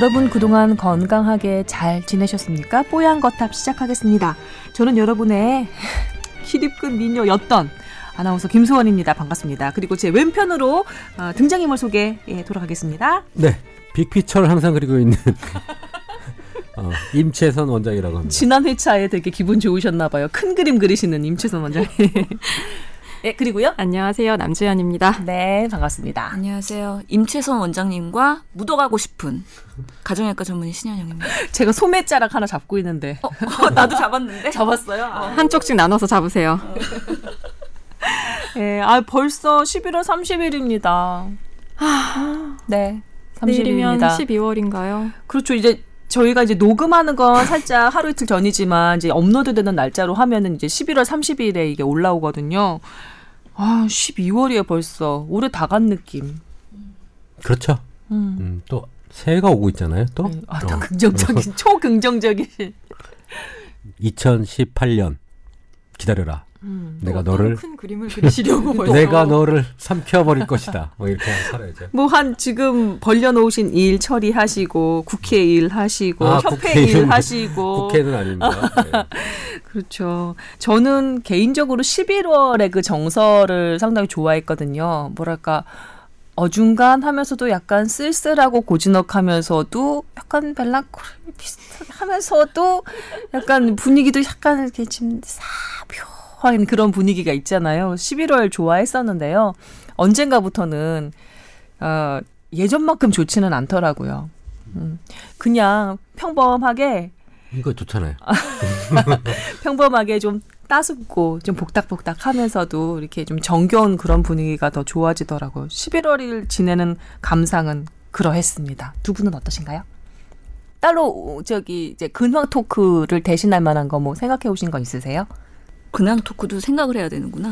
여러분 그동안 건강하게 잘 지내셨습니까? 뽀얀 거탑 시작하겠습니다. 저는 여러분의 희립근 미녀였던 아나운서 김수원입니다. 반갑습니다. 그리고 제 왼편으로 어, 등장인물 소개 예, 돌아가겠습니다. 네, 빅피처를 항상 그리고 있는 어, 임채선 원장이라고 합니다. 지난 회차에 되게 기분 좋으셨나 봐요. 큰 그림 그리시는 임채선 원장님. 예, 그리고요. 안녕하세요. 남주현입니다. 네, 반갑습니다. 안녕하세요. 임채선 원장님과 묻어가고 싶은 가정의학과 전문의 신현영입니다. 제가 소매자락 하나 잡고 있는데 어, 어, 나도 잡았는데. 잡았어요. 한쪽씩 나눠서 잡으세요. 예, 아 벌써 11월 30일입니다. 네. 내일이면 30일입니다. 12월인가요? 그렇죠. 이제 저희가 이제 녹음하는 건 살짝 하루 이틀 전이지만 이제 업로드되는 날짜로 하면은 이제 11월 30일에 이게 올라오거든요. 아, 12월이에요 벌써. 올해 다 간 느낌. 그렇죠. 음. 음, 또 새해가 오고 있잖아요. 또 네. 아, 더 어, 긍정적인, 초긍정적인. 2018년 기다려라. 음. 내가 또 너를 큰 그림을 그리시려고 벌써. 내가 너를 삼켜버릴 것이다. 뭐 이렇게 살아야죠. 뭐 한 지금 벌려놓으신 일 처리하시고 국회 일 하시고 아, 협회. 일 하시고 국회는 아닙니다. 네. 그렇죠. 저는 개인적으로 11월의 그 정서를 상당히 좋아했거든요. 뭐랄까 어중간하면서도 약간 쓸쓸하고 고즈넉하면서도 약간 멜랑콜리 비슷하면서도 약간 분위기도 약간 이렇게 좀 사묘 한 그런 분위기가 있잖아요. 11월 좋아했었는데요. 언젠가부터는 어, 예전만큼 좋지는 않더라고요. 음, 그냥 평범하게 이거 좋잖아요. 평범하게 좀 따숩고 좀 복닥복닥 하면서도 이렇게 좀 정겨운 그런 분위기가 더 좋아지더라고요. 11월을 지내는 감상은 그러했습니다. 두 분은 어떠신가요? 따로 저기 이제 근황 토크를 대신할 만한 거 뭐 생각해 오신 거 있으세요? 근황 토크도 생각을 해야 되는구나.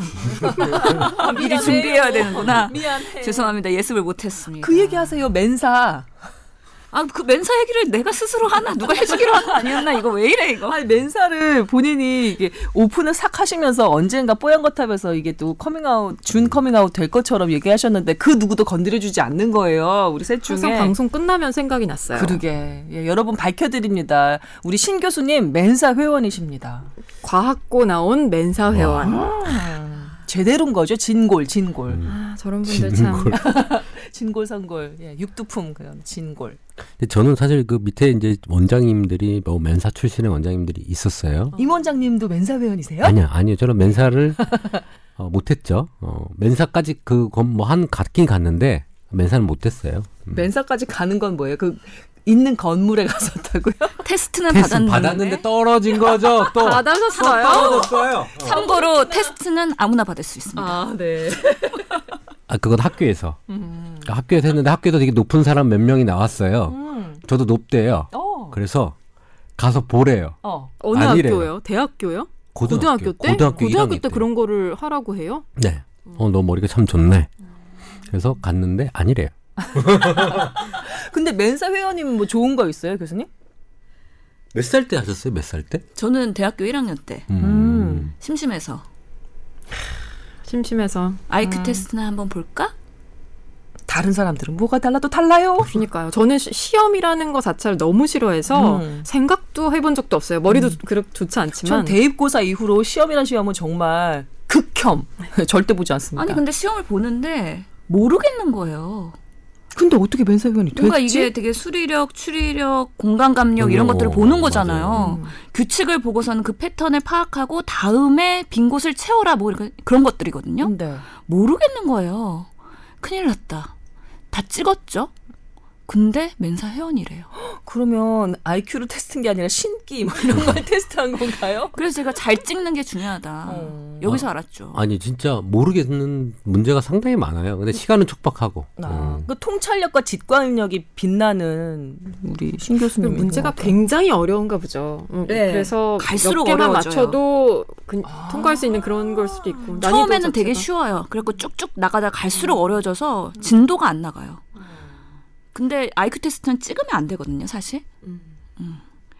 미리 준비해야 되는구나. 미안해. 죄송합니다. 예습을 못했습니다. 그 얘기 하세요. 멘사. 아, 그 멘사 얘기를 내가 스스로 하나? 누가 해주기로 한 거 아니었나? 이거 왜 이래, 이거? 아니 멘사를 본인이 이게 오픈을 싹 하시면서 언젠가 뽀얀 거탑에서 이게 또 커밍아웃 준 커밍아웃 될 것처럼 얘기하셨는데 그 누구도 건드려주지 않는 거예요. 우리 셋 중에. 항상 방송 끝나면 생각이 났어요. 그러게 예, 여러분 밝혀드립니다. 우리 신 교수님 멘사 회원이십니다. 과학고 나온 멘사 회원. 음, 제대로인 거죠. 진골, 진골, 음. 아, 저런 분들 참. 걸. 진골 선골, 예, 육두품 그런 진골. 근데 저는 사실 그 밑에 이제 원장님들이 뭐 맨사 출신의 원장님들이 있었어요. 임 원장님도 맨사 회원이세요? 아니요, 아니요. 저는 맨사를 어, 못했죠. 어, 맨사까지 그건 뭐 한 갔긴 갔는데 맨사는 못했어요. 음. 맨사까지 가는 건 뭐예요? 그 있는 건물에 갔었다고요? 테스트는 테스트 받았는데. 받았는데 떨어진 거죠. 또 받으셨어요? 떨어졌어요. 어. 참고로 테스트는 아무나 받을 수 있습니다. 아, 네. 아 그건 학교에서 음. 그러니까 학교에서 했는데 학교에도 되게 높은 사람 몇 명이 나왔어요. 음. 저도 높대요. 어. 그래서 가서 보래요. 어. 어느 아니래요. 학교요? 대학교요? 고등학교, 때? 고등학교, 1학년 때 그런 거를 하라고 해요? 네. 어, 너 머리가 참 좋네. 그래서 갔는데 아니래요. 근데 맨사 회원님은 뭐 좋은 거 있어요, 교수님? 몇 살 때 하셨어요? 몇 살 때? 저는 대학교 1학년 때 음. 심심해서 심심해서. 아이큐 테스트나 한번 볼까? 다른 사람들은 뭐가 달라도 달라요. 그러니까요. 저는 시- 시험이라는 거 자체를 너무 싫어해서 음. 생각도 해본 적도 없어요. 머리도 그렇게 좋지 전 않지만. 대입고사 이후로 시험이란 시험은 정말 극혐. 절대 보지 않습니다. 아니, 근데 시험을 보는데 모르겠는 거예요. 근데 어떻게 맨사 회원이 됐지? 뭔가 이게 되게 수리력, 추리력, 공간 감력 이런 어, 것들을 보는. 거잖아요. 음. 규칙을 보고서는 그 패턴을 파악하고 다음에 빈 곳을 채워라 뭐 그런 것들이거든요. 네. 모르겠는 거예요. 큰일 났다. 다 찍었죠? 근데 맨사 회원이래요. 그러면 IQ로 테스트한 게 아니라 신기 뭐 이런 걸 테스트한 건가요? 그래서 제가 잘 찍는 게 중요하다. 어. 여기서 알았죠. 아니 진짜 모르겠는 문제가 상당히 많아요. 근데 시간은 촉박하고. 아, 음. 그 통찰력과 직관력이 빛나는 우리 신 교수님 문제가 굉장히 어려운가 보죠. 음, 네. 그래서 갈수록 몇 개만 어려워져요. 맞춰도 그- 통과할 수 있는 그런 걸 수도 있고. 처음에는 되게 자체가. 쉬워요. 그래갖고 쭉쭉 나가다 갈수록 어려워져서 진도가 안 나가요. 근데 IQ 테스트는 찍으면 안 되거든요, 사실. 음.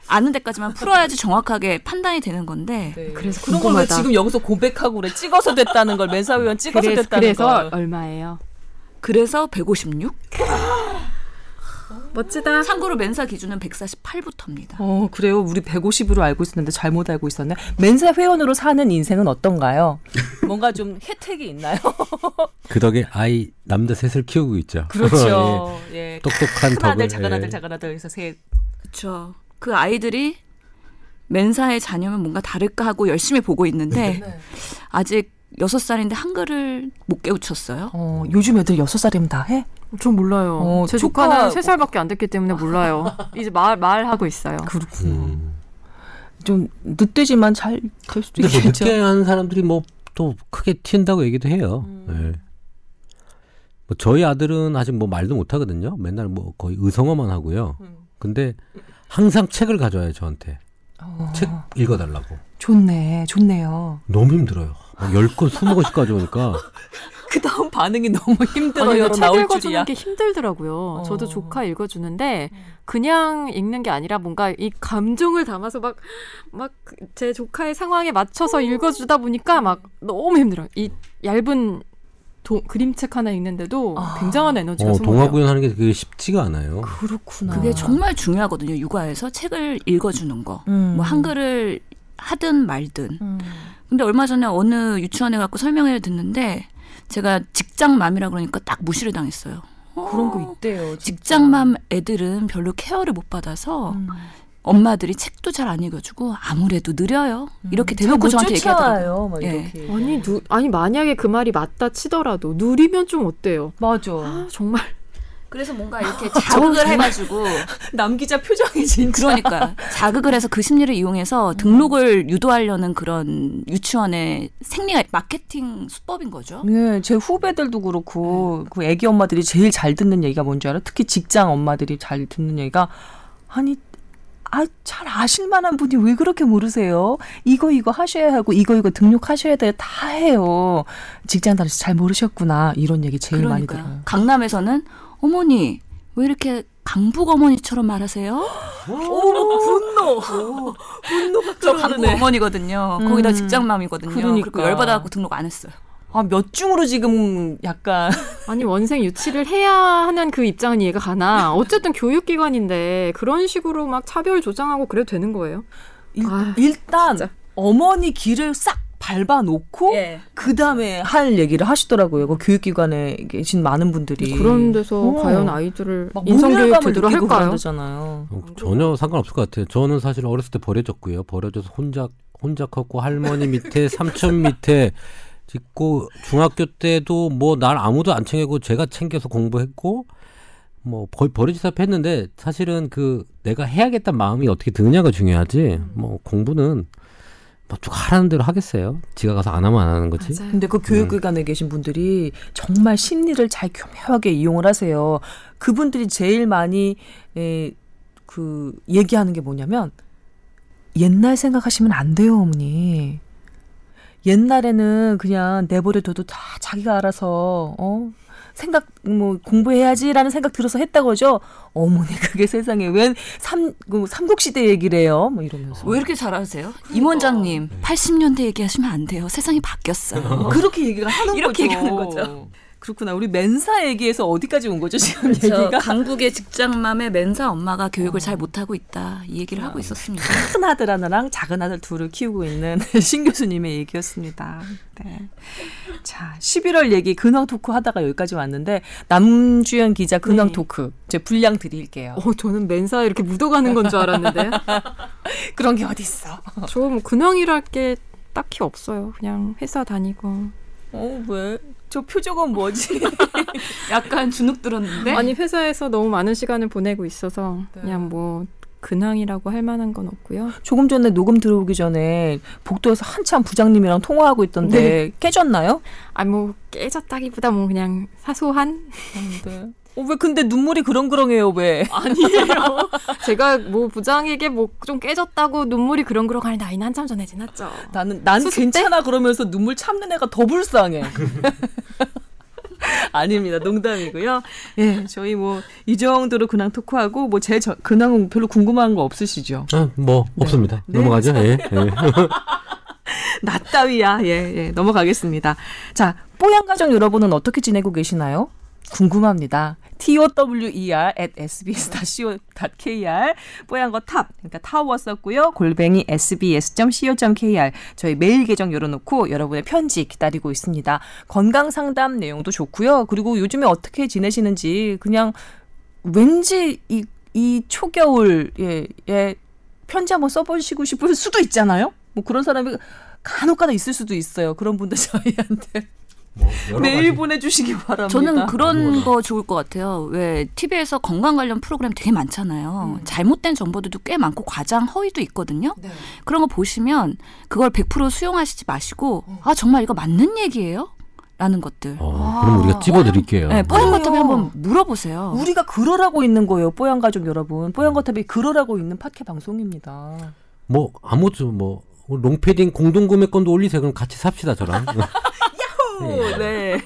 아는 데까지만 풀어야지 정확하게 판단이 되는 건데 그래서 그런 걸 왜. 지금 여기서 고백하고 그래? 찍어서 됐다는 걸 맨사 회원 찍어서 그래서, 됐다는 그래서 걸. 얼마예요? 그래서 156? 멋지다. 참고로 mensa 기준은 148부터입니다. 어, 그래요. 우리 150으로 알고 있었는데 잘못 알고 있었네. 멘사 회원으로 사는 인생은 어떤가요? 뭔가 좀 혜택이 있나요? 그 덕에 아이 남자 셋을 키우고 있죠. 그렇죠. 예. 예. 똑똑한 큰 아들, 작은 아들, 예. 작은 아들 해서 셋. 그렇죠. 그 아이들이 mensa의 자녀면 뭔가 다를까 하고 열심히 보고 있는데 네. 아직 6살인데 한글을 못 깨우쳤어요. 어, 요즘 애들 6살이면 다 해? 전 몰라요. 어, 제 조카- 조카는 세 살밖에 안 됐기 때문에 몰라요. 이제 말 말하고 있어요. 그렇구나. 음. 좀 늦되지만 잘 될 수도 뭐 있겠죠. 늦게 하는 사람들이 뭐 또 크게 튄다고 얘기도 해요. 음. 예. 뭐 저희 아들은 아직 뭐 말도 못 하거든요. 맨날 뭐 거의 의성어만 하고요. 음. 근데 항상 책을 가져와요 저한테. 어, 책 읽어달라고. 좋네. 좋네요. 너무 힘들어요. 막 10권, 20권씩 가져오니까. 그 다음 반응이 너무 힘들어요. 아니, 책 나올 읽어주는 줄이야. 게 힘들더라고요. 어. 저도 조카 읽어주는데 그냥 읽는 게 아니라 뭔가 이 감정을 담아서 막 막 제 조카의 상황에 맞춰서 읽어주다 보니까 막 너무 힘들어요. 이 얇은 도, 그림책 하나 읽는데도 아. 굉장한 에너지가 어. 동화 구현하는 게 그게 쉽지가 않아요. 그렇구나. 그게 정말 중요하거든요. 육아에서 책을 읽어주는 거. 음. 뭐 한글을 하든 말든. 음. 근데 얼마 전에 어느 유치원에 갖고 설명회를 듣는데 제가 직장맘이라 그러니까 딱 무시를 당했어요. 그런 거 있대요. 진짜. 직장맘 애들은 별로 케어를 못 받아서 음. 엄마들이 책도 잘 안 읽어주고 아무래도 느려요. 이렇게 잘 대놓고 못 저한테 얘기하더라고요. 막 예. 이렇게. 아니 누, 아니 만약에 그 말이 맞다 치더라도 누리면 좀 어때요? 맞아. 아 정말 그래서 뭔가 이렇게 자극을 해가지고 남 기자 표정이 진짜. 그러니까 자극을 해서 그 심리를 이용해서 등록을 유도하려는 그런 유치원의 생리가 마케팅 수법인 거죠. 네, 제 후배들도 그렇고 그 애기 엄마들이 제일 잘 듣는 얘기가 뭔지 알아? 특히 직장 엄마들이 잘 듣는 얘기가 아니 아, 잘 아실 만한 분이 왜 그렇게 모르세요? 이거 이거 하셔야 하고 이거 이거 등록하셔야 돼요. 다 해요. 직장 다니서 잘 모르셨구나. 이런 얘기 제일 많이 그러니까 들어요. 강남에서는 어머니 왜 이렇게 강북 어머니처럼 말하세요? 오, 분노. 분노가 저 강북 어머니거든요. 음. 거기다 직장맘이거든요. 그러니까. 그리고 열받아갖고 등록 안 했어요. 아, 몇 중으로 지금 약간 아니 원생 유치를 해야 하는 그 입장은 이해가 가나 어쨌든 교육기관인데 그런 식으로 막 차별 조장하고 그래도 되는 거예요? 일, 아, 일단 진짜. 어머니 길을 싹 밟아 놓고 예. 그 다음에 할 얘기를 하시더라고요. 그 교육기관에 계신 많은 분들이. 그런 데서 어. 과연 아이들을 막 인성교육 제대로 할까요? 그런다잖아요. 어, 전혀 상관없을 것 같아요. 저는 사실 어렸을 때 버려졌고요. 버려져서 혼자 혼자 컸고 할머니 밑에 삼촌 밑에 있고 중학교 때도 뭐 날 아무도 안 챙기고 제가 챙겨서 공부했고 뭐 버려지다시피 했는데 사실은 그 내가 해야겠다는 마음이 어떻게 드느냐가 중요하지. 뭐 공부는 뭐쭉 하라는 대로 하겠어요. 지가 가서 안 하면 안 하는 거지. 맞아요. 근데 그 교육기관에 계신 분들이 정말 심리를 잘 교묘하게 이용을 하세요. 그분들이 제일 많이 에, 그 얘기하는 게 뭐냐면 옛날 생각하시면 안 돼요, 어머니. 옛날에는 그냥 내버려둬도 다 자기가 알아서 어 생각 뭐 공부해야지라는 생각 들어서 했다고죠. 어머니 그게 세상에 웬삼 그 삼국 시대 얘기래요. 뭐 이러면서 왜 이렇게 잘하세요? 임 원장님 80년대 얘기하시면 안 돼요. 세상이 바뀌었어요. 그렇게 얘기를 하는 이렇게 거죠. 얘기하는 거죠. 그렇구나. 우리 멘사 얘기에서 어디까지 온 거죠 지금 저 얘기가? 강북의 직장맘의 맨사 엄마가 교육을 잘 못하고 있다 이 얘기를 하고 있었습니다. 큰 아들 하나랑 작은 아들 둘을 키우고 있는 신 교수님의 얘기였습니다. 네. 자, 11월 얘기 근황 토크 하다가 여기까지 왔는데 남주현 기자 근황 네. 토크 제 분량 드릴게요. 어, 저는 맨사 이렇게 묻어가는 건 줄 알았는데 그런 게 어디 있어? 저뭐 근황이랄 게 딱히 없어요. 그냥 회사 다니고 어 왜? 저 표정은 뭐지? 약간 주눅 들었는데 아니 회사에서 너무 많은 시간을 보내고 있어서 네. 그냥 뭐 근황이라고 할 만한 건 없고요. 조금 전에 녹음 들어오기 전에 복도에서 한참 부장님이랑 통화하고 있던데 네. 깨졌나요? 아뭐 깨졌다기보다 뭐 그냥 사소한 네. 어, 왜 근데 눈물이 그렁그렁해요 왜? 아니에요. 제가 뭐 부장에게 뭐 좀 깨졌다고 눈물이 그렁그렁할 나이는 한참 전에 지났죠. 나는 난? 괜찮아 그러면서 눈물 참는 애가 더 불쌍해. 아닙니다. 농담이고요. 예, 저희 뭐 이 정도로 근황 토크하고 뭐 제 근황은 별로 궁금한 거 없으시죠? 아, 뭐 없습니다. 네. 넘어가죠. 예. 예. 나 따위야. 예, 예. 넘어가겠습니다. 자, 뽀얀 가족 여러분은 어떻게 지내고 계시나요? 궁금합니다. Tower at sbs.co.kr 뽀얀 거 탑 그러니까 타워 썼고요. 골뱅이 sbs.co.kr 저희 메일 계정 열어놓고 여러분의 편지 기다리고 있습니다. 건강 상담 내용도 좋고요. 그리고 요즘에 어떻게 지내시는지 그냥 왠지 이, 이 초겨울 예, 예 편지 한번 써보시고 싶을 수도 있잖아요. 뭐 그런 사람이 간혹가다 있을 수도 있어요. 그런 분들 저희한테 뭐 가지 보내주시기 바랍니다. 저는 그런 아무거나. 거 좋을 것 같아요. 왜 TV에서 건강 관련 프로그램 되게 많잖아요. 잘못된 정보들도 꽤 많고 과장 허위도 있거든요. 네. 그런 거 보시면 그걸 100% 수용하시지 마시고 아 정말 이거 맞는 얘기예요? 라는 것들. 어, 그럼 우리가 찝어드릴게요. 네, 뽀얀 그래요. 거탑에 한번 물어보세요. 우리가 그러라고 있는 거예요, 뽀얀 가족 여러분. 뽀얀 거탑이 그러라고 있는 팟캐 방송입니다. 뭐 아무튼 뭐 롱패딩 공동구매권도 올리세요. 그럼 같이 삽시다 저랑. 네.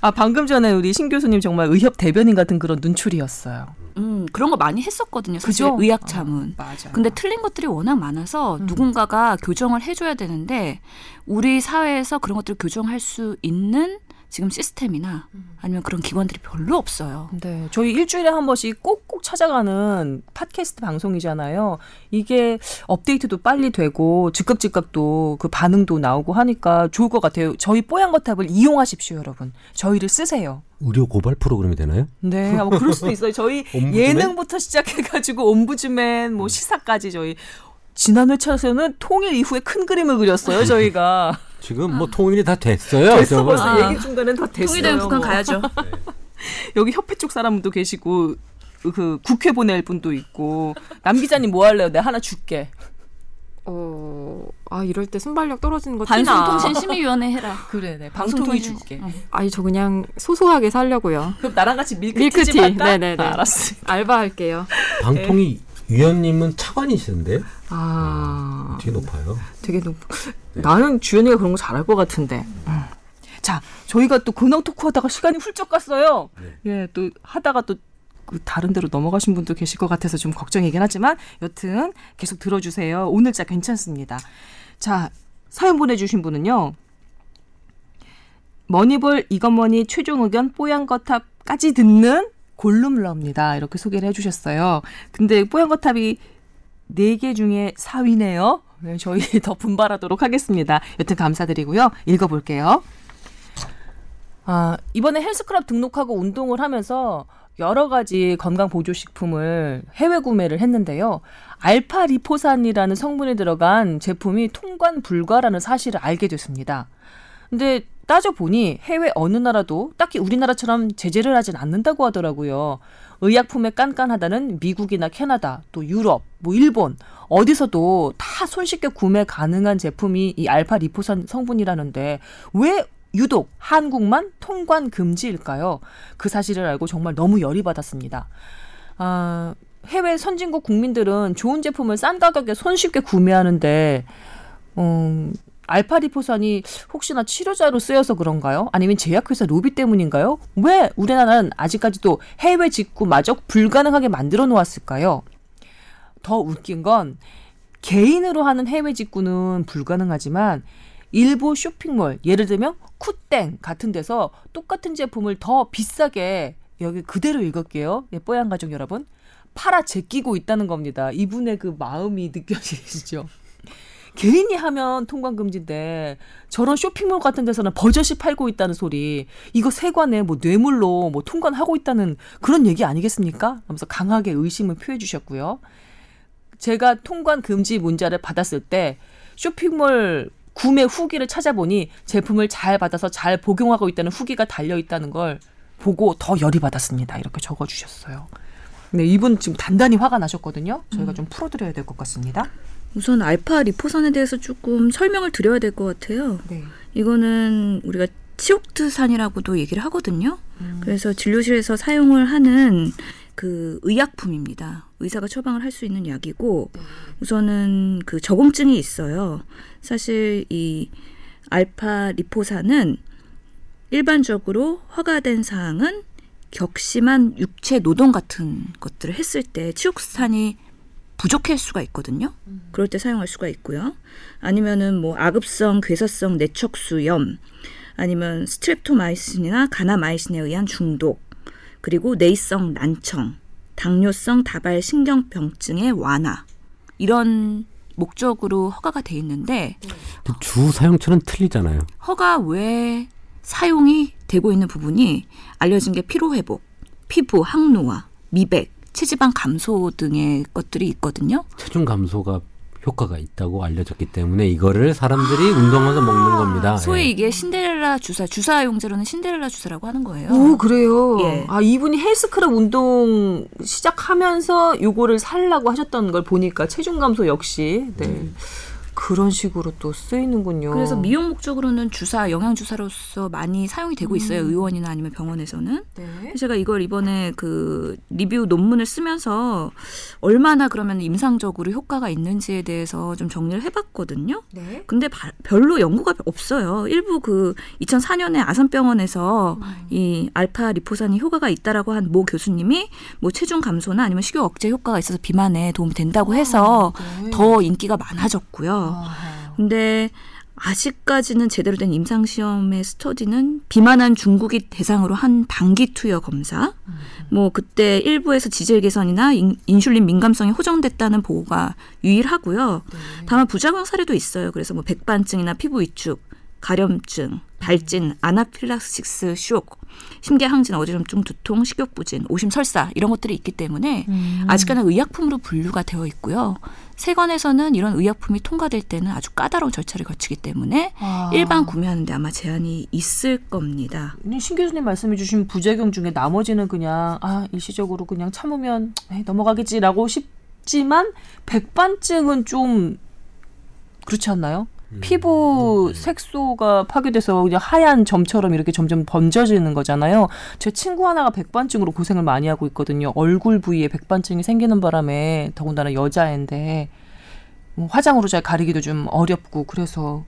아 방금 전에 우리 신 교수님 정말 의협 대변인 같은 그런 눈초리였어요. 음, 그런 거 많이 했었거든요. 사실 그죠? 의학 자문. 맞아. 근데 틀린 것들이 워낙 많아서 음. 누군가가 교정을 해줘야 되는데 우리 사회에서 그런 것들을 교정할 수 있는 지금 시스템이나 음. 아니면 그런 기관들이 별로 없어요. 네, 저희 일주일에 한 번씩 꼭꼭 찾아가는 팟캐스트 방송이잖아요. 이게 업데이트도 빨리 되고 즉각 즉각도 그 반응도 나오고 하니까 좋을 것 같아요. 저희 뽀얀 거탑을 이용하십시오, 여러분. 저희를 쓰세요. 의료 고발 프로그램이 되나요? 네, 뭐 그럴 수도 있어요. 저희? 예능부터 시작해가지고 옴부즈맨, 뭐 시사까지 저희 지난 회차에서는 통일 이후에 큰 그림을 그렸어요. 저희가 지금 뭐 통일이 다 됐어요. 됐어. 벌써 아. 얘기 중간엔 다 됐어요. 통일된 북한 뭐. 가야죠. 여기 협회 쪽 사람도 계시고 그 국회 보낼 분도 있고 남 기자님 뭐 할래요? 내가 하나 줄게. 어, 아 이럴 때 순발력 떨어지는 거 티나. 방송통신심의위원회 해라. 그래, 네. 방통위- 줄게. 어. 아니 저 그냥 소소하게 살려고요. 그럼 나랑 같이 밀크티 밀크티. 네네네. 아, 알았어. 알바 할게요. 방통위 위원님은 차관이시던데 아, 되게 높아요. 되게 높. 나는 주연이가 그런 거 잘할 것 같은데. 음. 자, 저희가 또 근황 토크 하다가 시간이 훌쩍 갔어요. 예, 또 하다가 또. 그 다른 데로 넘어가신 분도 계실 것 같아서 좀 걱정이긴 하지만 여튼 계속 들어주세요. 오늘 자 괜찮습니다. 자 사연 보내주신 분은요. 머니볼 이것머니 최종 의견 뽀얀 거탑까지 듣는 골룸러입니다. 이렇게 소개를 해주셨어요. 근데 뽀얀 거탑이 네개 중에 4위네요. 네, 저희 더 분발하도록 하겠습니다. 여튼 감사드리고요. 읽어볼게요. 아, 이번에 헬스클럽 등록하고 운동을 하면서 여러 가지 건강 보조 식품을 해외 구매를 했는데요. 알파 리포산이라는 성분이 들어간 제품이 통관 불가라는 사실을 알게 됐습니다. 근데 따져보니 해외 어느 나라도 딱히 우리나라처럼 제재를 하진 않는다고 하더라고요. 의약품에 깐깐하다는 미국이나 캐나다, 또 유럽, 뭐 일본 어디서도 다 손쉽게 구매 가능한 제품이 이 알파 리포산 성분이라는데 왜 유독 한국만 통관 금지일까요? 그 사실을 알고 정말 너무 열이 받았습니다. 아, 해외 선진국 국민들은 좋은 제품을 싼 가격에 손쉽게 구매하는데, 음, 알파 리포산이 혹시나 치료자로 쓰여서 그런가요? 아니면 제약회사 로비 때문인가요? 왜 우리나라는 아직까지도 해외 직구마저 불가능하게 만들어 놓았을까요? 더 웃긴 건 개인으로 하는 해외 직구는 불가능하지만 일부 쇼핑몰, 예를 들면 쿠땡 같은 데서 똑같은 제품을 더 비싸게 여기 그대로 읽을게요. 예, 뽀얀 가족 여러분. 팔아 제끼고 있다는 겁니다. 이분의 그 마음이 느껴지시죠? 개인이 하면 통관 금지인데 저런 쇼핑몰 같은 데서는 버젓이 팔고 있다는 소리 이거 세관에 뭐 뇌물로 뭐 통관하고 있다는 그런 얘기 아니겠습니까? 하면서 강하게 의심을 표해 주셨고요. 제가 통관 금지 문자를 받았을 때 쇼핑몰 구매 후기를 찾아보니 제품을 잘 받아서 잘 복용하고 있다는 후기가 달려 있다는 걸 보고 더 열이 받았습니다. 이렇게 적어 주셨어요. 네, 이분 지금 단단히 화가 나셨거든요. 저희가 좀 풀어드려야 될 것 같습니다. 우선 알파 리포산에 대해서 조금 설명을 드려야 될 것 같아요. 네. 이거는 우리가 치옥트산이라고도 얘기를 하거든요. 그래서 진료실에서 사용을 하는 그 의약품입니다. 의사가 처방을 할 수 있는 약이고 우선은 그 저공증이 있어요. 사실 이 알파 리포산은 일반적으로 허가된 사항은 격심한 육체 노동 같은 것들을 했을 때 치옥산이 부족할 수가 있거든요. 그럴 때 사용할 수가 있고요. 아니면은 뭐 악읍성 괴사성 내척수염 아니면 스트랩토마이신이나 가나마이신에 의한 중독 그리고 내성 난청, 당뇨성 다발 신경병증의 완화 이런 목적으로 허가가 돼 있는데 주 사용처는 틀리잖아요. 허가 외에 사용이 되고 있는 부분이 알려진 게 피로 회복, 피부 항노화, 미백, 체지방 감소 등의 것들이 있거든요. 체중 감소가 효과가 있다고 알려졌기 때문에 이거를 사람들이 운동하면서 먹는 겁니다. 소위 예. 이게 신데렐라 주사, 주사 용제로는 신데렐라 주사라고 하는 거예요. 오 그래요. 예. 아 이분이 헬스클럽 운동 시작하면서 요거를 살라고 하셨던 걸 보니까 체중 감소 역시 네. 그런 식으로 또 쓰이는군요. 그래서 미용 목적으로는 주사, 영양 주사로서 많이 사용이 되고 있어요. 의원이나 아니면 병원에서는. 네. 제가 이걸 이번에 그 리뷰 논문을 쓰면서 얼마나 그러면 임상적으로 효과가 있는지에 대해서 좀 정리를 해봤거든요. 네. 근데 바- 별로 연구가 없어요. 일부 그 2004년에 아산병원에서 이 알파 리포산이 효과가 있다라고 한 모 교수님이 뭐 체중 감소나 아니면 식욕 억제 효과가 있어서 비만에 도움이 된다고 해서 네. 더 인기가 많아졌고요. 아하. 근데 아직까지는 제대로 된 임상 시험의 스터디는 비만한 중국이 대상으로 한 단기 투여 검사, 뭐 그때 일부에서 지질 개선이나 인, 인슐린 민감성이 호정됐다는 보고가 유일하고요. 다만 부작용 사례도 있어요. 그래서 뭐 백반증이나 피부 위축, 가려움증, 발진, 아나필락시스 쇼크, 심계항진, 어지럼증, 두통, 식욕부진, 오심설사 이런 것들이 있기 때문에 음. 아직까지는 의약품으로 분류가 되어 있고요. 세관에서는 이런 의약품이 통과될 때는 아주 까다로운 절차를 거치기 때문에 아. 일반 구매하는데 아마 제한이 있을 겁니다. 신 교수님 말씀해주신 부작용 중에 나머지는 그냥 아 일시적으로 그냥 참으면 에이, 넘어가겠지라고 싶지만 백반증은 좀 그렇지 않나요? 피부 색소가 파괴돼서 그냥 하얀 점처럼 이렇게 점점 번져지는 거잖아요. 제 친구 하나가 백반증으로 고생을 많이 하고 있거든요. 얼굴 부위에 백반증이 생기는 바람에 더군다나 여자애인데 뭐 화장으로 잘 가리기도 좀 어렵고 그래서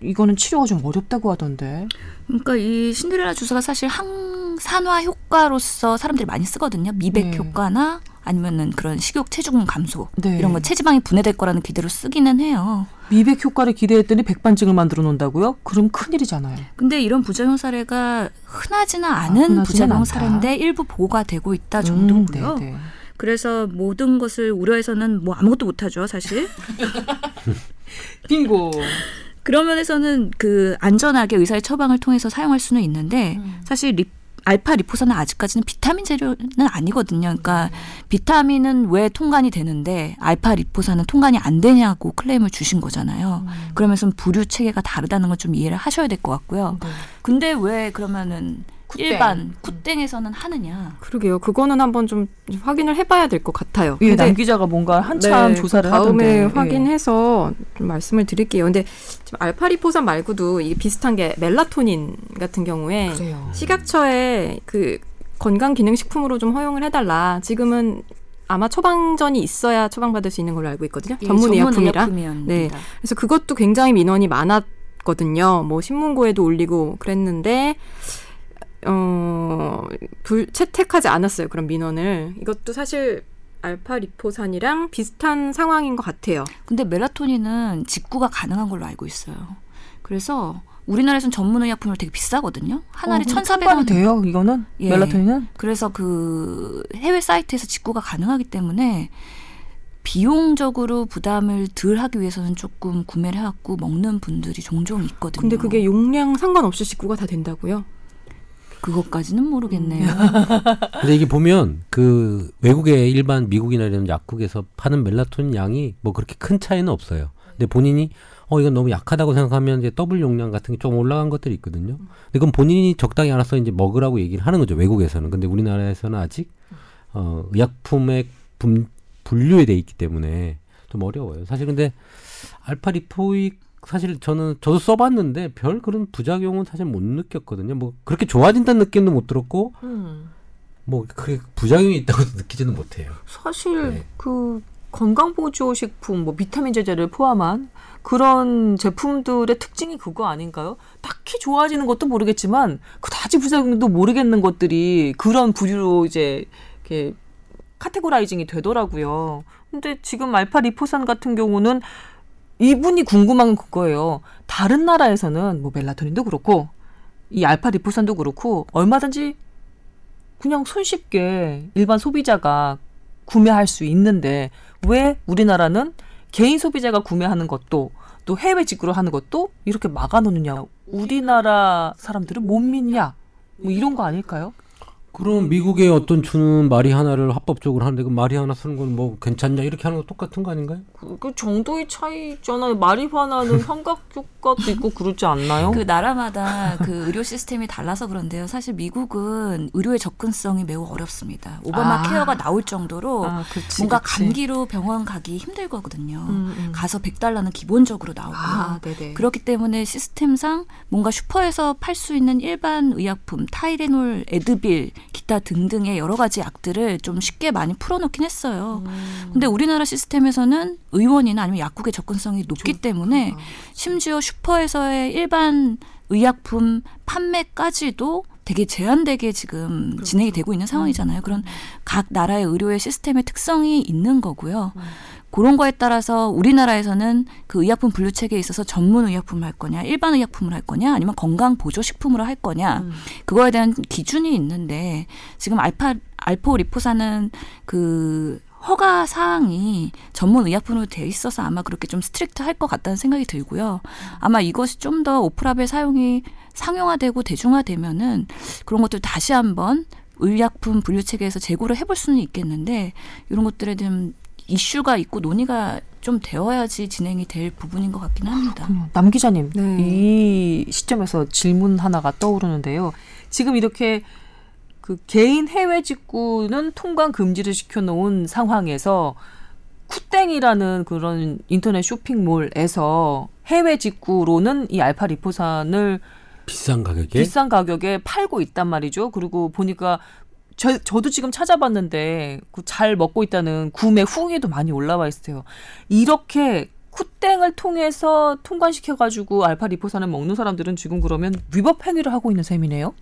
이거는 치료가 좀 어렵다고 하던데. 그러니까 이 신데렐라 주사가 사실 항산화 효과로서 사람들이 많이 쓰거든요. 미백 네. 효과나 아니면은 그런 식욕 체중 감소 네. 이런 거 체지방이 분해될 거라는 기대로 쓰기는 해요. 미백 효과를 기대했더니 백반증을 만들어 놓는다고요? 그럼 큰일이잖아요. 근데 이런 부작용 사례가 흔하지는 않은 흔하지는 부작용. 사례인데 일부 보고가 되고 있다 정도고요. 음, 네, 네. 그래서 모든 것을 우려해서는 뭐 아무것도 못하죠, 사실. 빙고. 그런 면에서는 그 안전하게 의사의 처방을 통해서 사용할 수는 있는데 사실 리, 알파 리포산은 아직까지는 비타민 재료는 아니거든요. 그러니까 비타민은 왜 통관이 되는데 알파 리포산은 통관이 안 되냐고 클레임을 주신 거잖아요. 그러면서 부류 체계가 다르다는 걸 좀 이해를 하셔야 될 것 같고요. 네. 근데 왜 그러면은 쿠땡. 일반 쿠땡에서는 하느냐? 그러게요. 그거는 한번 좀 확인을 해봐야 될 것 같아요. 예, 근데 남 기자가 뭔가 한참 네, 조사를 다음에 하던데. 예. 확인해서 좀 말씀을 드릴게요. 근데 지금 알파리포산 말고도 이게 비슷한 게 멜라토닌 같은 경우에 예. 그래요. 식약처에 그 건강 기능 식품으로 좀 허용을 해달라. 지금은 아마 처방전이 있어야 처방받을 수 있는 걸로 알고 있거든요. 예, 전문 의약품이라. 네. 그래서 그것도 굉장히 민원이 많았거든요. 뭐 신문고에도 올리고 그랬는데 어, 불, 채택하지 않았어요. 그런 민원을. 이것도 사실 알파 리포산이랑 비슷한 상황인 것 같아요. 근데 멜라토닌은 직구가 가능한 걸로 알고 있어요. 그래서 우리나라에서는 전문 의약품으로 되게 비싸거든요. 한 알에 어, 1,400원 통관이 돼요, 이거는? 예. 멜라토닌은? 그래서 그 해외 사이트에서 직구가 가능하기 때문에 비용적으로 부담을 덜 하기 위해서는 조금 구매를 해갖고 먹는 분들이 종종 있거든요. 근데 그게 용량 상관없이 직구가 다 된다고요? 그것까지는 모르겠네요. 근데 이게 보면 그 외국의 일반 미국이나 이런 약국에서 파는 멜라토닌 양이 뭐 그렇게 큰 차이는 없어요. 근데 본인이 어 이건 너무 약하다고 생각하면 이제 더블 용량 같은 게 좀 올라간 것들이 있거든요. 근데 그건 본인이 적당히 알아서 이제 먹으라고 얘기를 하는 거죠. 외국에서는. 근데 우리나라에서는 아직 어 의약품의 분, 분류에 돼 있기 때문에 좀 어려워요. 사실 근데 알파 리포익 사실 저는 저도 써봤는데 별 그런 부작용은 사실 못 느꼈거든요. 뭐 그렇게 좋아진다는 느낌도 못 들었고 음. 뭐 그게 부작용이 있다고 느끼지는 못해요. 사실 네. 그 건강보조식품, 뭐 비타민 제제를 포함한 그런 제품들의 특징이 그거 아닌가요? 딱히 좋아지는 것도 모르겠지만 그다지 부작용도 모르겠는 것들이 그런 부류로 이제 이렇게 카테고라이징이 되더라고요. 근데 지금 알파 리포산 같은 경우는 이분이 궁금한 건 그거예요. 다른 나라에서는 뭐 멜라토닌도 그렇고 이 알파 리포산도 그렇고 얼마든지 그냥 손쉽게 일반 소비자가 구매할 수 있는데 왜 우리나라는 개인 소비자가 구매하는 것도 또 해외 직구로 하는 것도 이렇게 막아놓느냐? 우리나라 사람들은 못 믿냐? 뭐 이런 거 아닐까요? 그럼 미국의 어떤 주는 마리하나를 합법적으로 하는데 그 마리하나 쓰는 건 뭐 괜찮냐 이렇게 하는 거 똑같은 거 아닌가요? 그, 그 정도의 차이 있잖아요. 마리화나는 환각 효과도 있고 그러지 않나요? 그 나라마다 그 의료 시스템이 달라서 그런데요. 사실 미국은 의료의 접근성이 매우 어렵습니다. 오바마 아. 케어가 나올 정도로 아, 그치, 뭔가 그치. 감기로 병원 가기 힘들거든요. 음, 음. 가서 100달러는 기본적으로 나오고요. 아. 그렇기 때문에 시스템상 뭔가 슈퍼에서 팔 수 있는 일반 의약품, 타이레놀, 에드빌, 기타 등등의 여러 가지 약들을 좀 쉽게 많이 풀어놓긴 했어요. 음. 근데 우리나라 시스템에서는 의원이나 아니면 약국의 접근성이 높기 좀- 때문에 아. 심지어 슈퍼에서의 일반 의약품 판매까지도 되게 제한되게 지금 그렇죠. 진행이 되고 있는 상황이잖아요. 그런 각 나라의 의료의 시스템의 특성이 있는 거고요. 음. 그런 거에 따라서 우리나라에서는 그 의약품 분류 체계에 있어서 전문 의약품을 할 거냐, 일반 의약품을 할 거냐, 아니면 건강 보조 식품으로 할 거냐, 음. 그거에 대한 기준이 있는데 지금 알파 알포 리포산은 그 허가 사항이 전문 의약품으로 돼 있어서 아마 그렇게 좀 strict 할 것 같다는 생각이 들고요. 아마 이것이 좀 더 off-label 사용이 상용화되고 대중화되면은 그런 것들 다시 한번 의약품 분류 체계에서 재고를 해볼 수는 있겠는데 이런 것들에 대한 이슈가 있고 논의가 좀 되어야지 진행이 될 부분인 것 같긴 합니다. 남 기자님, 네. 이 시점에서 질문 하나가 떠오르는데요. 지금 이렇게 그 개인 해외 직구는 통관 금지를 시켜놓은 상황에서 쿠땡이라는 그런 인터넷 쇼핑몰에서 해외 직구로는 이 알파 리포산을 비싼 가격에 비싼 가격에 팔고 있단 말이죠. 그리고 보니까 저, 저도 지금 찾아봤는데 그잘 먹고 있다는 구매 후기도 많이 올라와 있어요. 이렇게 쿠땡을 통해서 통관시켜가지고 알파 리포산을 먹는 사람들은 지금 그러면 위법 행위를 하고 있는 셈이네요.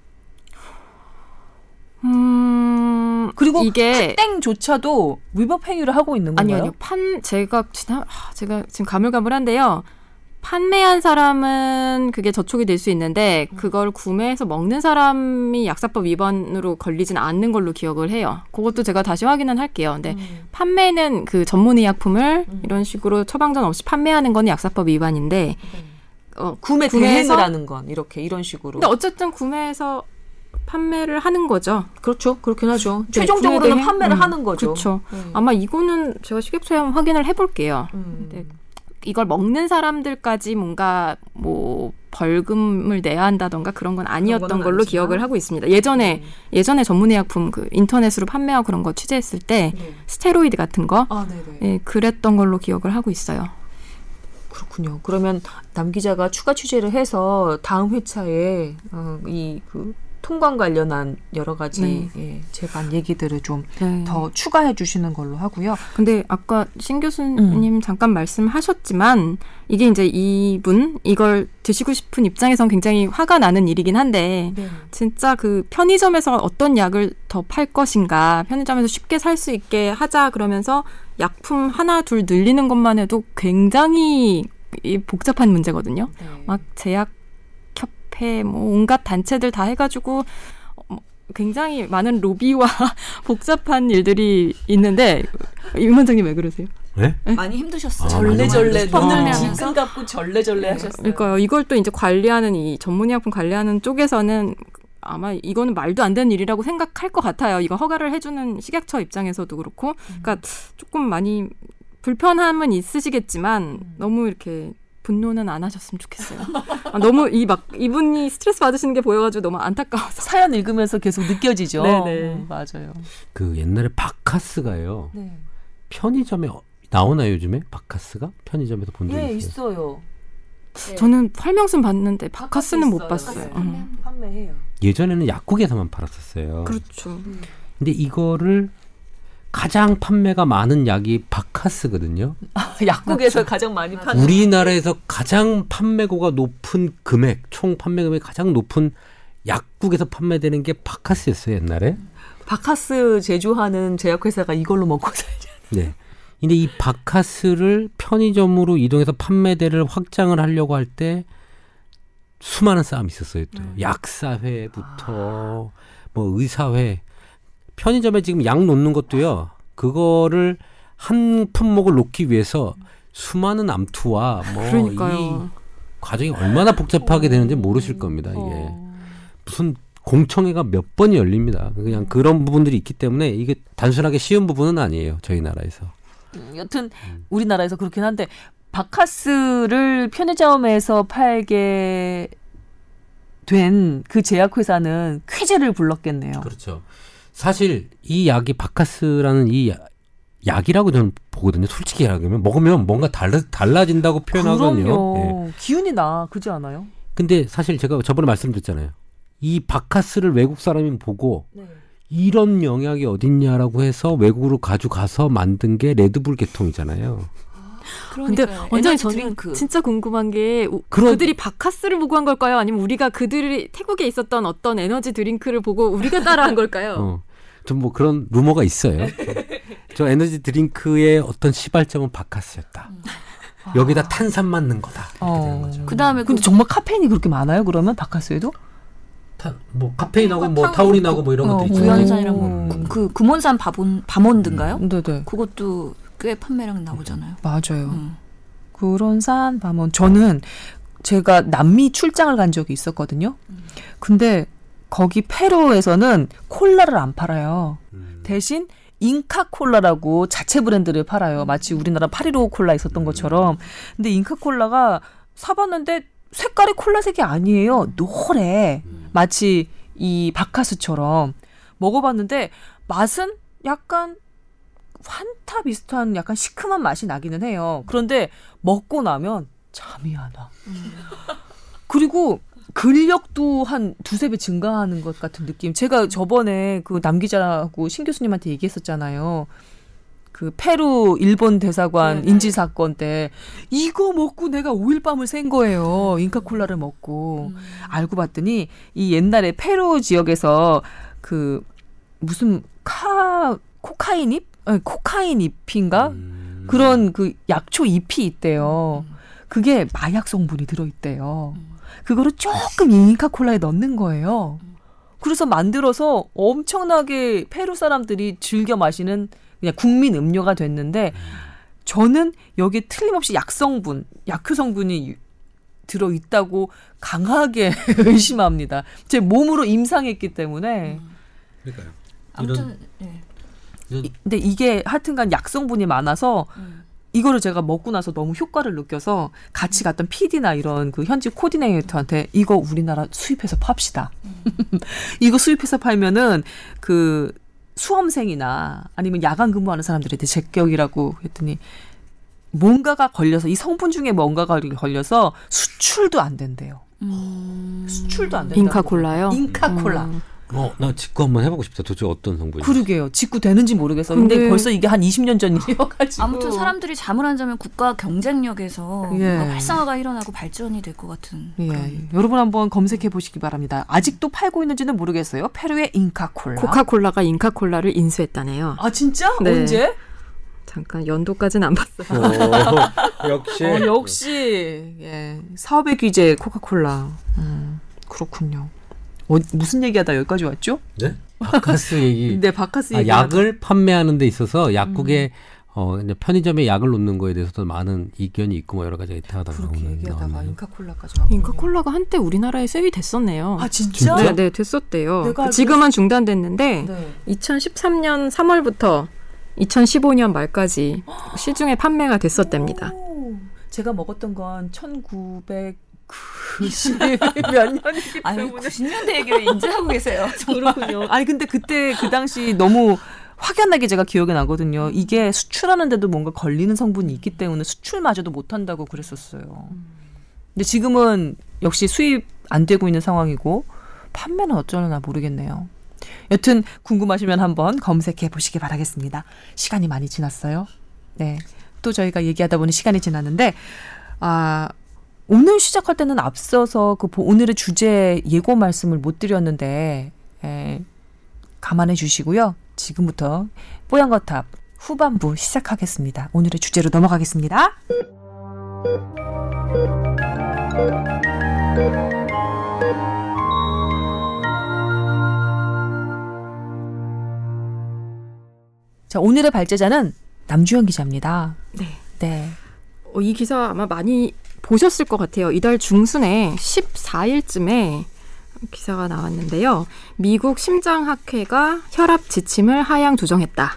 음, 그리고 이게 쿠땡조차도 위법 행위를 하고 있는 건가요? 아니요, 아니요. 판 제가 지난 아, 제가 지금 가물가물한데요. 판매한 사람은 그게 저촉이 될 수 있는데 그걸 구매해서 먹는 사람이 약사법 위반으로 걸리진 않는 걸로 기억을 해요. 그것도 제가 다시 확인은 할게요. 근데 음. 판매는 그 전문 의 약품을 음. 이런 식으로 처방전 없이 판매하는 건 약사법 위반인데 어, 구매 대행을 하는 건 이렇게 이런 식으로. 근데 어쨌든 구매해서 판매를 하는 거죠. 그렇죠. 그렇긴 하죠. 네, 최종적으로는? 판매를 음, 하는 거죠. 그렇죠. 음. 아마 이거는 제가 식약처에 한번 확인을 해볼게요. 음. 네. 이걸 먹는 사람들까지 뭔가 뭐 벌금을 내야 한다던가 그런 건 아니었던 거는 걸로 아니지만. 기억을 하고 있습니다. 예전에 예전에 전문의약품 그 인터넷으로 판매하고 그런 거 취재했을 때 네. 스테로이드 같은 거 아, 네네. 예, 그랬던 걸로 기억을 하고 있어요. 그렇군요. 그러면 남 기자가 추가 취재를 해서 다음 회차에 어, 이그 통관 관련한 여러 가지 네. 예, 제반 얘기들을 좀 네. 더 추가해 주시는 걸로 하고요. 근데 아까 신 교수님 잠깐 말씀하셨지만 이게 이제 이분 이걸 드시고 싶은 입장에선 굉장히 화가 나는 일이긴 한데 네. 진짜 그 편의점에서 어떤 약을 더 팔 것인가 편의점에서 쉽게 살 수 있게 하자 그러면서 약품 하나 둘 늘리는 것만 해도 굉장히 이 복잡한 문제거든요. 네. 막 제약 협회 뭐 온갖 단체들 다 해가지고 어, 굉장히 많은 로비와 복잡한 일들이 있는데 임 원장님 왜 그러세요? 네? 많이 힘드셨어요. 아, 절레절레 눈을 힘들죠. 지끈 감고 절레절레 하셨어요. 그러니까 이걸 또 이제 관리하는 이 전문의약품 관리하는 쪽에서는 아마 이거는 말도 안 되는 일이라고 생각할 것 같아요. 이거 허가를 해주는 식약처 입장에서도 그렇고, 그러니까 조금 많이 불편함은 있으시겠지만 너무 이렇게 분노는 안 하셨으면 좋겠어요. 아, 너무 이 막 이분이 스트레스 받으시는 게 보여가지고 너무 안타까워서. 사연 읽으면서 계속 느껴지죠. 네네. 음, 맞아요. 그 옛날에 바카스가요 네. 편의점에 어- 나오나요 요즘에 바카스가 편의점에서 본적 예, 있어요? 있어요. 저는 활명순 봤는데 바카스는 못. 봤어요. 음. 판매해요. 예전에는 약국에서만 팔았었어요. 그렇죠. 근데 이거를 가장 판매가 많은 약이 바카스거든요. 약국에서 가장 많이 파는 우리나라에서 가장 판매고가 높은 금액, 총 판매 금액 가장 높은 약국에서 판매되는 게 바카스였어요 옛날에. 바카스 제조하는 제약회사가 이걸로 먹고 살죠. 네. 근데 이 바카스를 편의점으로 이동해서 판매대를 확장을 하려고 할 때 수많은 싸움이 있었어요. 또 음. 약사회부터 뭐 의사회 편의점에 지금 약 놓는 것도요. 그거를 한 품목을 놓기 위해서 수많은 암투와 뭐이 그러니까요. 과정이 얼마나 복잡하게 되는지 모르실 겁니다. 이게 어. 무슨 공청회가 몇 번이 열립니다. 그냥 그런 부분들이 있기 때문에 이게 단순하게 쉬운 부분은 아니에요. 저희 나라에서. 음, 여튼 우리나라에서 그렇긴 한데 바카스를 편의점에서 팔게 된 그 제약회사는 쾌재를 불렀겠네요. 그렇죠. 사실 이 약이 박카스라는 이 야- 약이라고 저는 보거든요. 솔직히 얘기하면 먹으면 뭔가 달라, 달라진다고 표현하거든요. 예. 기운이 나 그지 않아요? 근데 사실 제가 저번에 말씀드렸잖아요. 이 박카스를 외국 사람이 보고 네. 이런 영약이 어딨냐라고 해서 외국으로 가져가서 만든 게 레드불 계통이잖아요. 근데 그러니까요. 완전히 에너지 저는 드링크. 진짜 궁금한 게 우- 그런- 그들이 박카스를 보고 한 걸까요? 아니면 우리가 그들이 태국에 있었던 어떤 에너지 드링크를 보고 우리가 따라한 걸까요? 어. 좀뭐 그런 루머가 있어요. 저 에너지 드링크의 어떤 시발점은 바카스였다. 여기다 탄산 맞는 거다. 어. 되는 거죠. 그 다음에 근데 정말 카페인이 그렇게 많아요? 그러면 바카스에도? 타, 뭐 카페인하고 뭐 타우린하고 뭐 이런 어, 구- 있잖아요. 구연산이랑 음. 뭐그 금원산 바본 바몬드인가요? 네네. 그것도 꽤 판매량 나오잖아요. 맞아요. 음. 그런 산 밤은 저는 제가 남미 출장을 간 적이 있었거든요. 근데 거기 페루에서는 콜라를 안 팔아요. 음. 대신 잉카 콜라라고 자체 브랜드를 팔아요. 마치 우리나라 파리로 콜라 있었던 것처럼. 근데 잉카 콜라가 사봤는데 색깔이 콜라색이 아니에요. 노래. 마치 이 바카스처럼 먹어봤는데 맛은 약간 환타 비슷한 약간 시큼한 맛이 나기는 해요. 그런데 먹고 나면 잠이 안 와. 그리고 근력도 한 두세 배 증가하는 것 같은 느낌. 제가 저번에 그 남 기자하고 신 교수님한테 얘기했었잖아요. 그 페루 일본 대사관 네네. 인질 사건 때 이거 먹고 내가 5일 밤을 샌 거예요. 잉카콜라를 먹고 알고 봤더니 이 옛날에 페루 지역에서 그 무슨 카 코카인 잎? 아니, 코카인 잎인가? 음. 그런 그 약초 잎이 있대요. 그게 마약 성분이 들어있대요. 그거를 조금 잉카콜라에 넣는 거예요. 그래서 만들어서 엄청나게 페루 사람들이 즐겨 마시는 그냥 국민 음료가 됐는데 저는 여기에 틀림없이 약성분, 약효 성분이 유- 들어 있다고 강하게 의심합니다. 제 몸으로 임상했기 때문에. 그러니까요. 아무튼 예. 이- 근데 이게 하여튼간 약성분이 많아서 음. 이거를 제가 먹고 나서 너무 효과를 느껴서 같이 갔던 PD나 이런 그 현지 코디네이터한테 이거 우리나라 수입해서 팝시다. 이거 수입해서 팔면은 그 수험생이나 아니면 야간 근무하는 사람들한테 제격이라고 했더니 뭔가가 걸려서 이 성분 중에 뭔가가 걸려서 수출도 안 된대요. 음. 수출도 안 된다. 잉카콜라요? 잉카콜라. 음. 어, 나 직구 한번 해보고 싶다. 도대체 어떤 성분이? 그러게요. 직구 되는지 모르겠어. 근데, 근데- 벌써 이게 한 20년 전이어가지고. 아무튼 사람들이 잠을 안 자면 국가 경쟁력에서 예. 뭔가 활성화가 일어나고 발전이 될 것 같은. 예. 여러분 한번 검색해 보시기 바랍니다. 아직도 팔고 있는지는 모르겠어요. 페루의 잉카콜라. 코카콜라가 잉카콜라를 인수했다네요. 아 진짜? 네. 언제? 잠깐 연도까지는 안 봤어요. 어, 역시. 어, 역시 예, 사업의 규제 코카콜라. 음, 그렇군요. 어, 무슨 얘기하다 여기까지 왔죠? 네? 바카스 얘기. 네, 바카스 아, 얘기. 약을 판매하는 데 있어서 약국에 어 이제 편의점에 약을 놓는 거에 대해서도 많은 이견이 있고 뭐 여러 가지가 있다가 그렇게 얘기하다가. 잉카콜라까지 왔군요. 잉카콜라가 한때 우리나라에 수입이 됐었네요. 아 진짜? 네, 네, 됐었대요. 알기로- 지금은 중단됐는데 네. 2013년 3월부터 2015년 말까지 시중에 판매가 됐었답니다. 오, 제가 먹었던 건 1990몇 년이기 아유, 때문에 90년대 얘기를 인지하고 계세요. 그렇군요. 아니 근데 그때 그 당시 너무 확연하게 제가 기억이 나거든요. 이게 수출하는데도 뭔가 걸리는 성분이 있기 때문에 수출마저도 못한다고 그랬었어요. 근데 지금은 역시 수입 안 되고 있는 상황이고 판매는 어쩌려나 모르겠네요. 여튼 궁금하시면 한번 검색해 보시기 바라겠습니다. 시간이 많이 지났어요. 네. 또 저희가 얘기하다 보니 시간이 지났는데 아 오늘 시작할 때는 앞서서 그 보- 오늘의 주제 예고 말씀을 못 드렸는데 에, 감안해 주시고요. 지금부터 뽀얀 거탑 후반부 시작하겠습니다. 오늘의 주제로 넘어가겠습니다. 자, 오늘의 발제자는 남주현 기자입니다. 네. 네. 어, 이 기사 아마 많이 보셨을 것 같아요. 이달 중순에 14일쯤에 기사가 나왔는데요. 미국 심장학회가 혈압 지침을 하향 조정했다.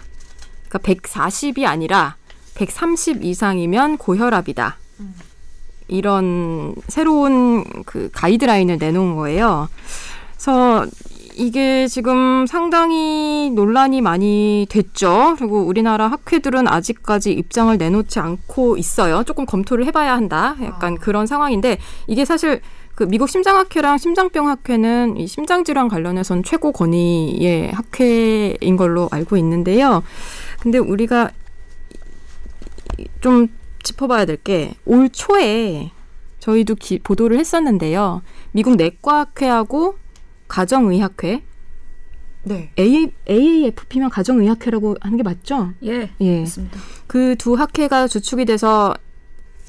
그러니까 140이 아니라 130 이상이면 고혈압이다. 이런 새로운 그 가이드라인을 내놓은 거예요. 그래서 이게 지금 상당히 논란이 많이 됐죠. 그리고 우리나라 학회들은 아직까지 입장을 내놓지 않고 있어요. 조금 검토를 해봐야 한다. 약간 그런 상황인데 이게 사실 그 미국 심장학회랑 심장병학회는 이 심장질환 관련해서는 최고 권위의 학회인 걸로 알고 있는데요. 근데 우리가 좀 짚어봐야 될 게 올 초에 저희도 기, 보도를 했었는데요. 미국 내과학회하고 가정의학회 네. A, AAFP면 가정의학회라고 하는 게 맞죠? 예, 예. 맞습니다. 그 두 학회가 주축이 돼서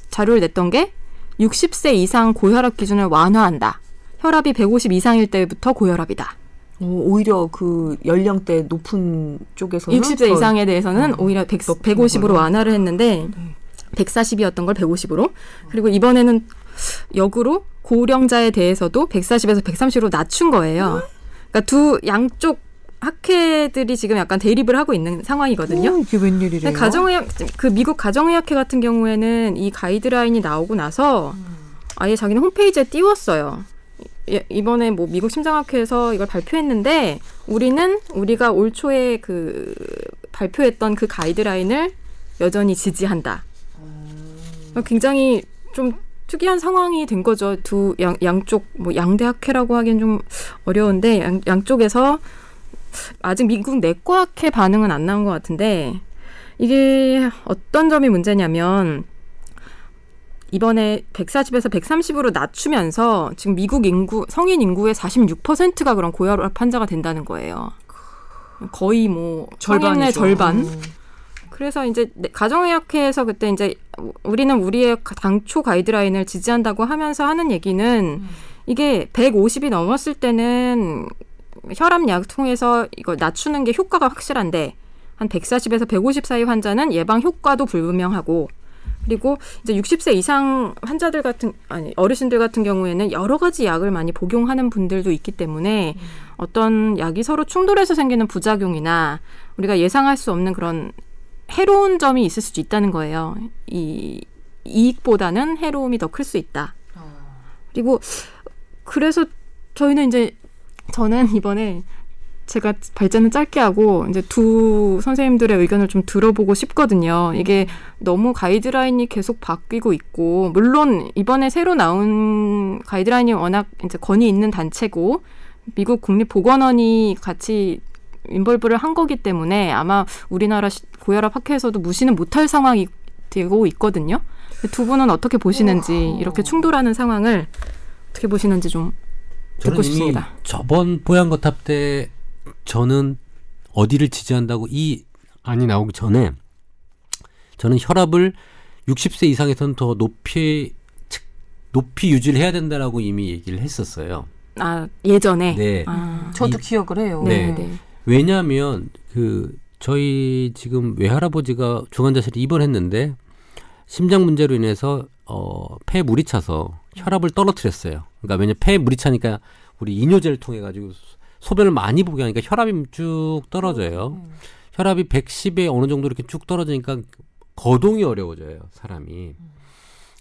자료를 냈던 게 60세 이상 고혈압 기준을 완화한다. 혈압이 150 이상일 때부터 고혈압이다. 오, 오히려 그 연령대 높은 쪽에서는 60세 더- 이상에 대해서는 어, 오히려 100, 높은 150으로 걸로. 완화를 했는데 네. 140이었던 걸 150으로 그리고 이번에는 역으로 고령자에 대해서도 140에서 130으로 낮춘 거예요. 그러니까 두 양쪽 학회들이 지금 약간 대립을 하고 있는 상황이거든요. 오, 이게 웬일이래요? 가정의학 그 미국 가정의학회 같은 경우에는 이 가이드라인이 나오고 나서 아예 자기는 홈페이지에 띄웠어요. 이- 이번에 뭐 미국 심장학회에서 이걸 발표했는데 우리는 우리가 올 초에 그 발표했던 그 가이드라인을 여전히 지지한다. 굉장히 좀 특이한 상황이 된 거죠. 두 양, 양쪽 뭐 양대 학회라고 하기엔 좀 어려운데 양, 양쪽에서 아직 미국 내과 학회 반응은 안 나온 것 같은데 이게 어떤 점이 문제냐면 이번에 140에서 130으로 낮추면서 지금 미국 인구 성인 인구의 46%가 그런 고혈압 환자가 된다는 거예요. 거의 뭐 절반이죠. 절반. 음. 그래서 이제 내- 가정의학회에서 그때 이제 우리는 우리의 당초 가이드라인을 지지한다고 하면서 하는 얘기는 이게 150이 넘었을 때는 혈압약 통해서 이걸 낮추는 게 효과가 확실한데 한 140에서 150 사이 환자는 예방 효과도 불분명하고 그리고 이제 60세 이상 환자들 같은 아니 어르신들 같은 경우에는 여러 가지 약을 많이 복용하는 분들도 있기 때문에 어떤 약이 서로 충돌해서 생기는 부작용이나 우리가 예상할 수 없는 그런 해로운 점이 있을 수도 있다는 거예요. 이 이익보다는 해로움이 더 클 수 있다. 그리고 그래서 저희는 이제 저는 이번에 제가 발제는 짧게 하고 이제 두 선생님들의 의견을 좀 들어보고 싶거든요. 이게 너무 가이드라인이 계속 바뀌고 있고 물론 이번에 새로 나온 가이드라인이 워낙 이제 권위 있는 단체고 미국 국립보건원이 같이 인벌브를 한 거기 때문에 아마 우리나라 시- 고혈압 학회에서도 무시는 못할 상황이 되고 있거든요. 두 분은 어떻게 보시는지 이렇게 충돌하는 상황을 어떻게 보시는지 좀 듣고 싶습니다. 저번 뽀얀거탑 때 저는 어디를 지지한다고 이 안이 나오기 전에 저는 혈압을 60세 이상에서는 더 높이 측- 높이 유지를 해야 된다라고 이미 얘기를 했었어요. 아 예전에 네. 아, 저도 이- 기억을 해요. 네, 네. 네. 왜냐하면 그 저희 지금 외할아버지가 중환자실에 입원했는데 심장 문제로 인해서 어 폐에 물이 차서 혈압을 떨어뜨렸어요. 그러니까 왜냐 폐에 물이 차니까 우리 이뇨제를 통해 가지고 소변을 많이 보게 하니까 혈압이 쭉 떨어져요. 혈압이 110에 어느 정도 이렇게 쭉 떨어지니까 거동이 어려워져요, 사람이.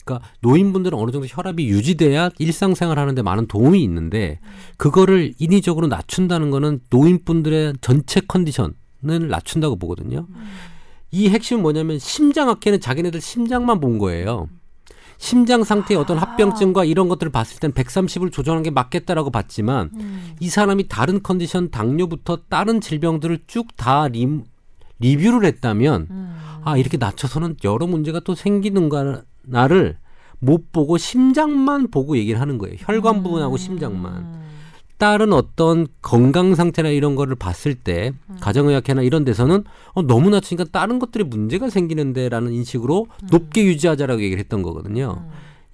그러니까 노인분들은 어느 정도 혈압이 유지돼야 일상생활 하는데 많은 도움이 있는데 그거를 인위적으로 낮춘다는 거는 노인분들의 전체 컨디션을 낮춘다고 보거든요. 이 핵심은 뭐냐면 심장학회는 자기네들 심장만 본 거예요. 심장 상태의 어떤 합병증과 이런 것들을 봤을 땐 130을 조정하는 게 맞겠다라고 봤지만 이 사람이 다른 컨디션 당뇨부터 다른 질병들을 쭉 다 리뷰를 했다면 아 이렇게 낮춰서는 여러 문제가 또 생기는가 를 못 보고 심장만 보고 얘기를 하는 거예요. 혈관 부분하고 심장만. 다른 어떤 건강 상태나 이런 거를 봤을 때 가정의학회나 이런 데서는 어, 너무 낮추니까 다른 것들이 문제가 생기는데라는 인식으로 높게 유지하자라고 얘기를 했던 거거든요.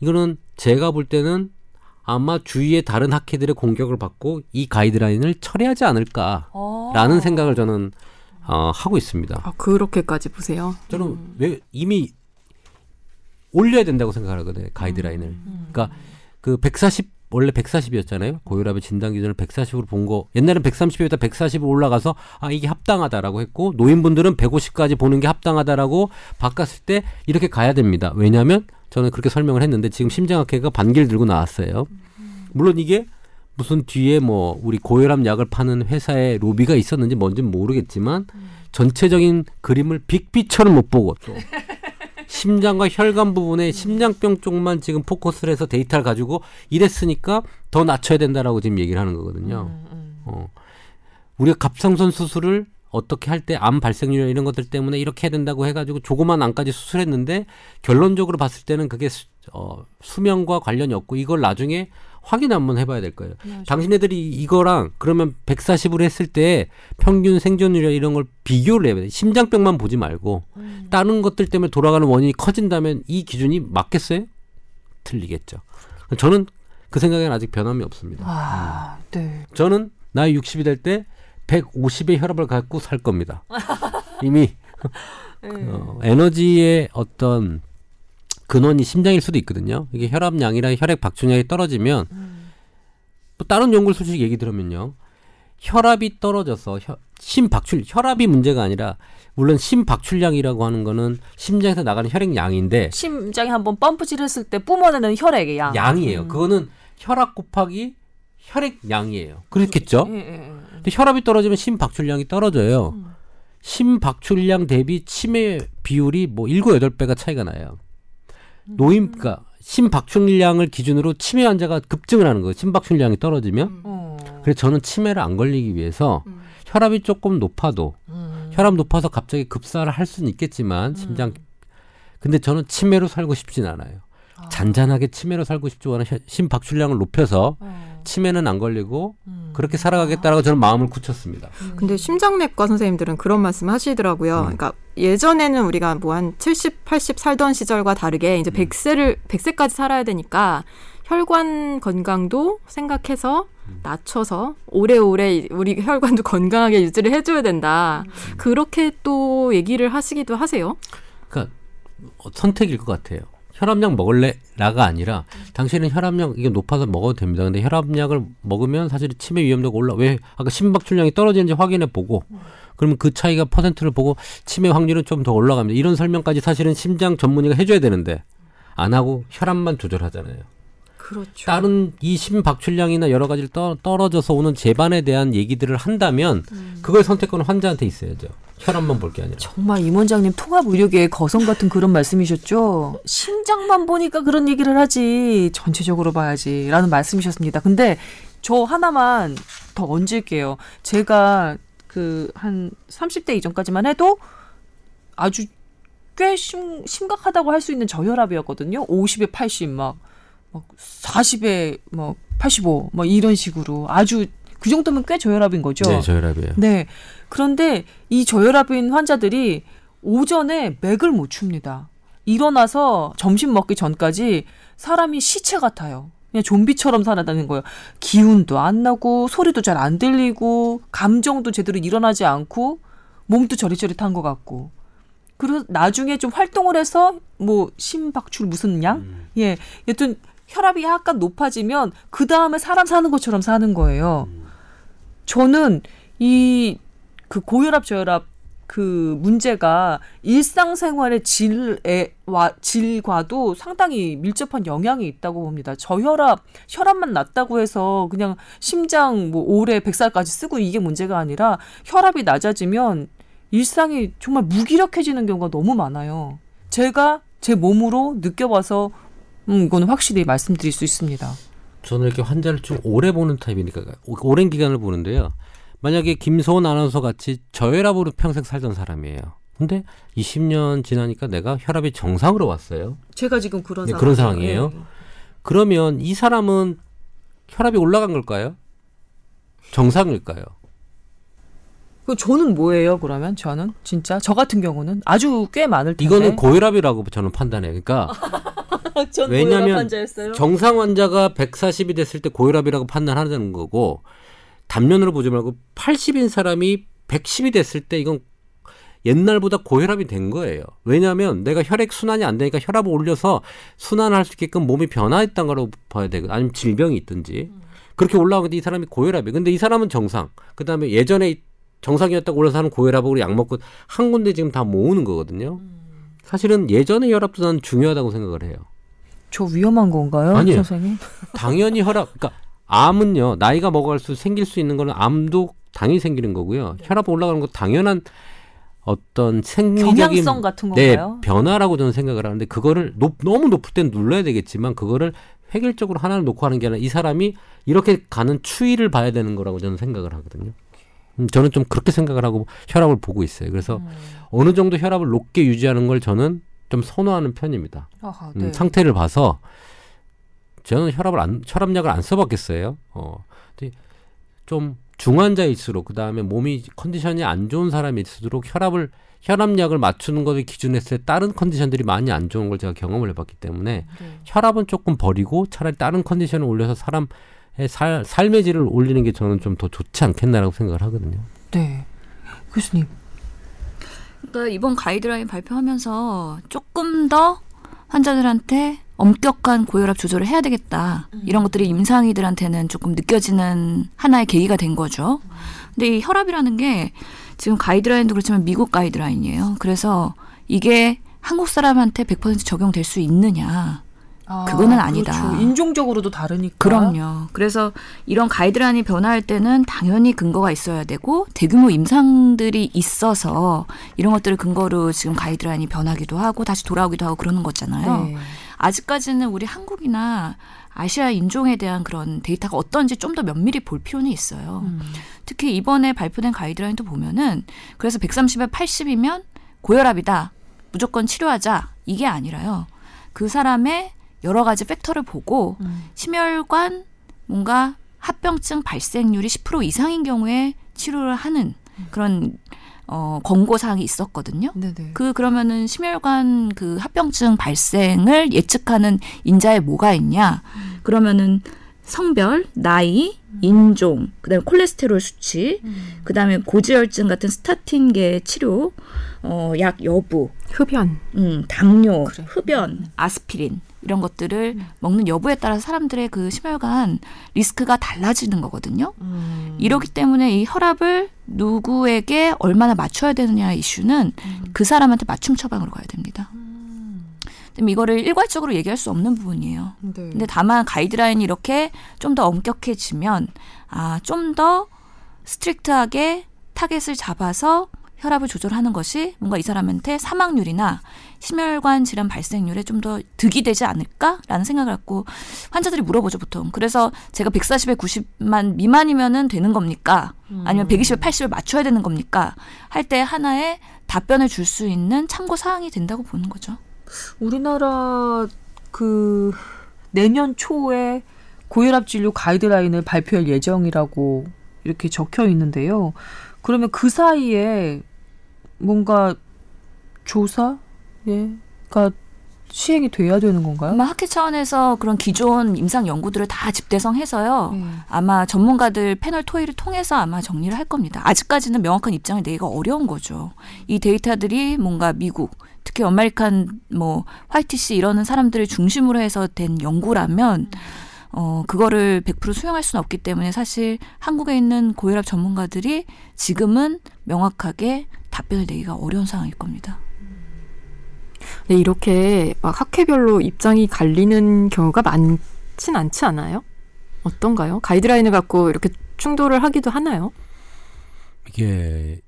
이거는 제가 볼 때는 아마 주위의 다른 학회들의 공격을 받고 이 가이드라인을 철회하지 않을까라는 어. 생각을 저는 어, 하고 있습니다. 아, 그렇게까지 보세요. 저는 왜 이미 올려야 된다고 생각하거든요 가이드라인을. 그러니까 그 140 원래 140이었잖아요. 고혈압의 진단 기준을 140으로 본 거. 옛날엔 130이었다 140으로 올라가서 아 이게 합당하다라고 했고 노인분들은 150까지 보는 게 합당하다라고 바꿨을 때 이렇게 가야 됩니다. 왜냐하면 저는 그렇게 설명을 했는데 지금 심장학회가 반기를 들고 나왔어요. 물론 이게 무슨 뒤에 뭐 우리 고혈압 약을 파는 회사의 로비가 있었는지 뭔지는 모르겠지만 전체적인 그림을 빅피처럼 못 보고 또 심장과 혈관 부분에 심장병 쪽만 지금 포커스를 해서 데이터를 가지고 이랬으니까 더 낮춰야 된다라고 지금 얘기를 하는 거거든요. 어. 우리가 갑상선 수술을 어떻게 할 때 암 발생률 이런 것들 때문에 이렇게 해야 된다고 해가지고 조그만 암까지 수술했는데 결론적으로 봤을 때는 그게 수, 어, 수명과 관련이 없고 이걸 나중에 확인 한번 해봐야 될 거예요. 당신네들이 이거랑 그러면 140으로 했을 때 평균 생존율 이런 걸 비교를 해야 돼. 심장병만 보지 말고 다른 것들 때문에 돌아가는 원인이 커진다면 이 기준이 맞겠어요? 틀리겠죠. 저는 그 생각에는 아직 변함이 없습니다. 아, 네. 저는 나이 60이 될 때 150의 혈압을 갖고 살 겁니다. 이미 어, 에너지의 어떤 근원이 심장일 수도 있거든요. 이게 혈압량이랑 혈액 박출량이 떨어지면 또 다른 연구를 솔직히 얘기 들으면요. 혈압이 떨어져서 혈, 심박출 혈압이 문제가 아니라 물론 심박출량이라고 하는 거는 심장에서 나가는 혈액량인데 심장이 한번 펌프질 했을 때 뿜어내는 혈액의 양. 양이에요. 그거는 혈압 곱하기 혈액량이에요. 그렇겠죠? 예, 예, 예. 근데 혈압이 떨어지면 심박출량이 떨어져요. 심박출량 대비 치매 비율이 뭐 7, 8배가 차이가 나요. 노인 그러니까 심박출량을 기준으로 치매 환자가 급증을 하는 거예요. 심박출량이 떨어지면. 어. 그래서 저는 치매를 안 걸리기 위해서 혈압이 조금 높아도 음. 혈압 높아서 갑자기 급사를 할 수는 있겠지만 심장 근데 저는 치매로 살고 싶진 않아요. 잔잔하게 치매로 살고 싶지 않아 심박출량을 높여서 어. 치매는 안 걸리고 그렇게 살아가겠다라고 저는 마음을 굳혔습니다. 근데 심장내과 선생님들은 그런 말씀 하시더라고요. 그러니까 예전에는 우리가 뭐 한 70, 80 살던 시절과 다르게 이제 100세를 100세까지 살아야 되니까 혈관 건강도 생각해서 낮춰서 오래오래 우리 혈관도 건강하게 유지를 해줘야 된다. 그렇게 또 얘기를 하시기도 하세요. 그러니까 어, 선택일 것 같아요. 혈압약 먹을래라가 아니라 당신은 혈압약 이게 높아서 먹어도 됩니다. 근데 혈압약을 먹으면 사실 치매 위험도가 올라 왜 아까 심박출량이 떨어지는지 확인해 보고 그러면 그 차이가 퍼센트를 보고 치매 확률은 좀 더 올라갑니다. 이런 설명까지 사실은 심장 전문의가 해줘야 되는데 안 하고 혈압만 조절하잖아요. 그렇죠. 다른 이 심박출량이나 여러 가지를 떠, 떨어져서 오는 재반에 대한 얘기들을 한다면 그걸 선택권은 환자한테 있어야죠. 혈압만 볼 게 아니라. 정말 임 원장님 통합 의료계의 거성 같은 그런 말씀이셨죠. 심장만 보니까 그런 얘기를 하지 전체적으로 봐야지라는 말씀이셨습니다. 근데 저 하나만 더 얹을게요. 제가 그 한 30대 이전까지만 해도 아주 꽤 심, 심각하다고 할 수 있는 저혈압이었거든요. 50에 80, 막, 막 40에 뭐 85, 뭐 이런 식으로 아주 그 정도면 꽤 저혈압인 거죠. 네, 저혈압이에요. 네. 그런데 이 저혈압인 환자들이 오전에 맥을 못 춥니다. 일어나서 점심 먹기 전까지 사람이 시체 같아요. 그냥 좀비처럼 살아다니는 거예요. 기운도 안 나고 소리도 잘 안 들리고 감정도 제대로 일어나지 않고 몸도 저릿저릿한 것 같고. 그리고 나중에 좀 활동을 해서 뭐 심박출 무슨 양? 예. 여튼 혈압이 약간 높아지면 그 다음에 사람 사는 것처럼 사는 거예요. 저는 이 그 고혈압 저혈압 그 문제가 일상생활의 질에 와 질과도 상당히 밀접한 영향이 있다고 봅니다. 저혈압 혈압만 낮다고 해서 그냥 심장 뭐 올해 100살까지 쓰고 이게 문제가 아니라 혈압이 낮아지면 일상이 정말 무기력해지는 경우가 너무 많아요. 제가 제 몸으로 느껴봐서 음, 이거는 확실히 말씀드릴 수 있습니다. 저는 이렇게 환자를 좀 오래 보는 타입이니까 오- 오랜 기간을 보는데요. 만약에 김소은 아나운서 같이 저혈압으로 평생 살던 사람이에요. 근데 20년 지나니까 내가 혈압이 정상으로 왔어요. 제가 지금 그런 네, 상황 그런 상황이에요? 그러면 이 사람은 혈압이 올라간 걸까요? 정상일까요? 그 저는 뭐예요? 그러면 저는 진짜 저 같은 경우는 아주 꽤 많을 텐데. 이거는 고혈압이라고 저는 판단해요. 그러니까 전 왜냐면 환자였어요. 정상 환자가 140이 됐을 때 고혈압이라고 판단하는 거고 단면으로 보지 말고 80인 사람이 110이 됐을 때 이건 옛날보다 고혈압이 된 거예요. 왜냐하면 내가 혈액 순환이 안 되니까 혈압을 올려서 순환할 수 있게끔 몸이 변화했던 거라고 봐야 되거든. 아니면 질병이 있든지 그렇게 올라오는데 이 사람이 고혈압이. 근데 이 사람은 정상. 그 다음에 예전에 정상이었다고 올라서 하는 고혈압으로 약 먹고 한 군데 지금 다 모으는 거거든요. 사실은 예전의 혈압도 난 중요하다고 생각을 해요. 저 위험한 건가요, 아니에요. 선생님? 당연히 혈압, 그러니까 암은요 나이가 먹어갈수록 생길 수 있는 거는 암도 당연히 생기는 거고요. 혈압 올라가는 거 당연한 어떤 생리적인 네? 변화라고 저는 생각을 하는데 그거를 높, 너무 높을 땐 눌러야 되겠지만 그거를 획일적으로 하나를 놓고 하는 게 아니라 이 사람이 이렇게 가는 추이를 봐야 되는 거라고 저는 생각을 하거든요. 음, 저는 좀 그렇게 생각을 하고 혈압을 보고 있어요. 그래서 음. 어느 정도 혈압을 높게 유지하는 걸 저는 좀 선호하는 편입니다. 아하, 음, 네. 상태를 봐서 저는 혈압을 안 혈압약을 안 써봤겠어요. 어, 좀 중환자일수록 그 다음에 몸이 컨디션이 안 좋은 사람일수록 혈압을 혈압약을 맞추는 것을 기준했을 때 다른 컨디션들이 많이 안 좋은 걸 제가 경험을 해봤기 때문에 네. 혈압은 조금 버리고 차라리 다른 컨디션을 올려서 사람의 살, 삶의 질을 올리는 게 저는 좀 더 좋지 않겠나라고 생각을 하거든요. 네. 교수님. 그러니까 이번 가이드라인 발표하면서 조금 더 환자들한테 엄격한 고혈압 조절을 해야 되겠다. 이런 것들이 임상이들한테는 조금 느껴지는 하나의 계기가 된 거죠. 근데 이 혈압이라는 게 지금 가이드라인도 그렇지만 미국 가이드라인이에요. 그래서 이게 한국 사람한테 100% 적용될 수 있느냐. 아, 그거는 아니다. 그렇죠. 인종적으로도 다르니까. 그럼요. 그래서 이런 가이드라인이 변화할 때는 당연히 근거가 있어야 되고 대규모 임상들이 있어서 이런 것들을 근거로 지금 가이드라인이 변하기도 하고 다시 돌아오기도 하고 그러는 거잖아요. 네. 아직까지는 우리 한국이나 아시아 인종에 대한 그런 데이터가 어떤지 좀 더 면밀히 볼 필요는 있어요. 음. 특히 이번에 발표된 가이드라인도 보면은 그래서 130에 80이면 고혈압이다. 무조건 치료하자. 이게 아니라요. 그 사람의 여러 가지 팩터를 보고 음. 심혈관 뭔가 합병증 발생률이 10% 이상인 경우에 치료를 하는 그런 어 권고 사항이 있었거든요. 네네. 그 그러면은 심혈관 그 합병증 발생을 예측하는 인자에 뭐가 있냐? 그러면은 성별, 나이, 인종, 그다음에 콜레스테롤 수치, 그다음에 고지혈증 같은 스타틴계 치료, 어, 약 여부, 흡연. 음, 당뇨, 그래. 흡연, 아스피린 이런 것들을 먹는 여부에 따라 사람들의 그 심혈관 리스크가 달라지는 거거든요. 음. 이렇기 때문에 이 혈압을 누구에게 얼마나 맞춰야 되느냐 이슈는 그 사람한테 맞춤 처방으로 가야 됩니다. 그럼 이거를 일괄적으로 얘기할 수 없는 부분이에요. 네. 근데 다만 가이드라인이 이렇게 좀 더 엄격해지면 아, 좀 더 strict하게 target을 잡아서 혈압을 조절하는 것이 뭔가 이 사람한테 사망률이나 심혈관 질환 발생률에 좀 더 득이 되지 않을까라는 생각을 갖고 환자들이 물어보죠 보통. 그래서 제가 140에 90만 미만이면은 되는 겁니까? 아니면 120에 80을 맞춰야 되는 겁니까? 할 때 하나의 답변을 줄 수 있는 참고 사항이 된다고 보는 거죠. 우리나라 그 내년 초에 고혈압 진료 가이드라인을 발표할 예정이라고 이렇게 적혀 있는데요. 그러면 그 사이에 뭔가 조사 예가 시행이 돼야 되는 건가요? 아마 학회 차원에서 그런 기존 임상 연구들을 다 집대성해서요. 네. 아마 전문가들 패널 토의를 통해서 아마 정리를 할 겁니다. 아직까지는 명확한 입장을 내기가 어려운 거죠. 이 데이터들이 뭔가 미국, 특히 American 뭐 whitish 이러는 사람들을 중심으로 해서 된 연구라면 어 그거를 100% 수용할 수는 없기 때문에 사실 한국에 있는 고혈압 전문가들이 지금은 명확하게 답변을 내기가 어려운 상황일 겁니다. 네, 이렇게 막 학회별로 입장이 갈리는 경우가 많진 않지 않아요? 어떤가요? 가이드라인을 갖고 이렇게 충돌을 하기도 하나요? 이게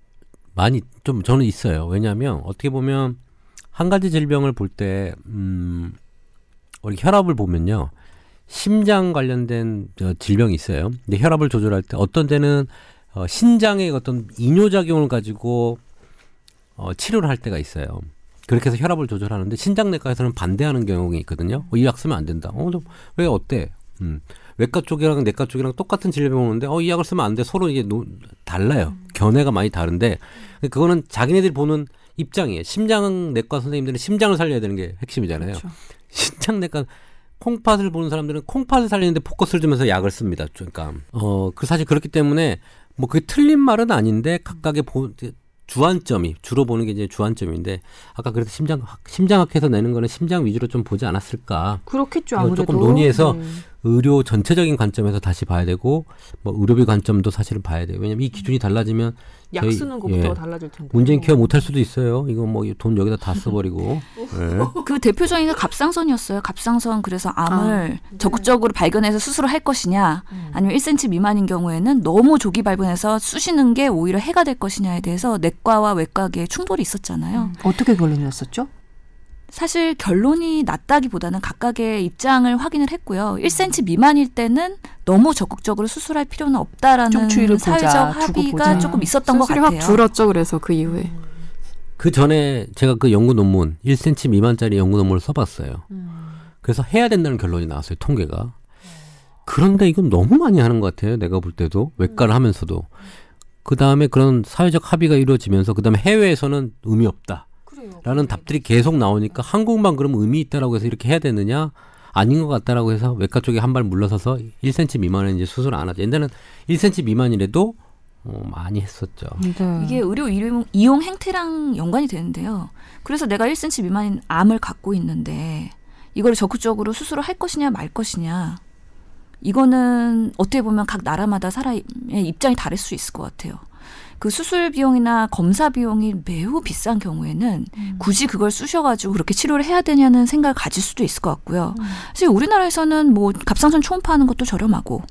많이 좀 저는 있어요. 왜냐하면 어떻게 보면 한 가지 질병을 볼 때 음, 우리 혈압을 보면요. 심장 관련된 저 질병이 있어요. 근데 혈압을 조절할 때 어떤 때는 어, 신장의 어떤 이뇨작용을 가지고 어, 치료를 할 때가 있어요. 그렇게 해서 혈압을 조절하는데 신장내과에서는 반대하는 경우가 있거든요. 어, 이 약 쓰면 안 된다. 어, 너왜 어때? 음. 외과 쪽이랑 내과 쪽이랑 똑같은 질병 오는데 어, 이 약을 쓰면 안 돼. 서로 이게 노, 달라요. 견해가 많이 다른데 그거는 자기네들이 보는 입장이에요. 심장내과 선생님들은 심장을 살려야 되는 게 핵심이잖아요. 그렇죠. 신장내과 콩팥을 보는 사람들은 콩팥을 살리는데 포커스를 주면서 약을 씁니다. 그러니까 어, 그 사실 그렇기 때문에 뭐 그게 틀린 말은 아닌데 각각의 보, 주안점이 주로 보는 게 이제 주안점인데 아까 그래서 심장 심장학회에서 내는 거는 심장 위주로 좀 보지 않았을까. 그렇겠죠 아무래도 조금 논의해서 네. 의료 전체적인 관점에서 다시 봐야 되고 뭐 의료비 관점도 사실은 봐야 돼요. 왜냐면 이 기준이 달라지면 약 저희- 쓰는 것부터 예. 달라질 텐데 문재인 케어 못할 수도 있어요. 이거 뭐 돈 여기다 다 써버리고. 예. 그 대표적인 게 갑상선이었어요. 갑상선 그래서 암을 적극적으로 발견해서 수술을 할 것이냐, 아니면 1cm 미만인 경우에는 너무 조기 발견해서 쑤시는 게 오히려 해가 될 것이냐에 대해서 내과와 외과계에 충돌이 있었잖아요. 어떻게 결론이었었죠? 사실 결론이 났다기보다는 각각의 입장을 확인을 했고요. 1cm 미만일 때는 너무 적극적으로 수술할 필요는 없다라는 보자, 사회적 두고 합의가 보자. 조금 있었던 것 같아요. 확 줄었죠. 그래서 그 이후에. 그 전에 제가 그 연구 논문 1cm 미만짜리 연구 논문을 써봤어요. 그래서 해야 된다는 결론이 나왔어요. 통계가. 그런데 이건 너무 많이 하는 것 같아요. 내가 볼 때도 외과를 하면서도. 그 다음에 그런 사회적 합의가 이루어지면서 그 다음에 해외에서는 의미 없다. 라는 답들이 계속 나오니까 한국만 그러면 의미 있다라고 해서 이렇게 해야 되느냐? 아닌 것 같다라고 해서 외과 쪽에 한 발 물러서서 1cm 미만은 이제 수술 안 하죠. 옛날에는 1cm 미만이라도 어, 많이 했었죠. 네. 이게 의료 이용, 이용 행태랑 연관이 되는데요. 그래서 내가 1cm 미만인 암을 갖고 있는데 이걸 적극적으로 수술을 할 것이냐 말 것이냐 이거는 어떻게 보면 각 나라마다 사람의 입장이 다를 수 있을 것 같아요. 그 수술 비용이나 검사 비용이 매우 비싼 경우에는 굳이 그걸 쑤셔가지고 그렇게 치료를 해야 되냐는 생각을 가질 수도 있을 것 같고요. 사실 우리나라에서는 뭐 갑상선 초음파하는 것도 저렴하고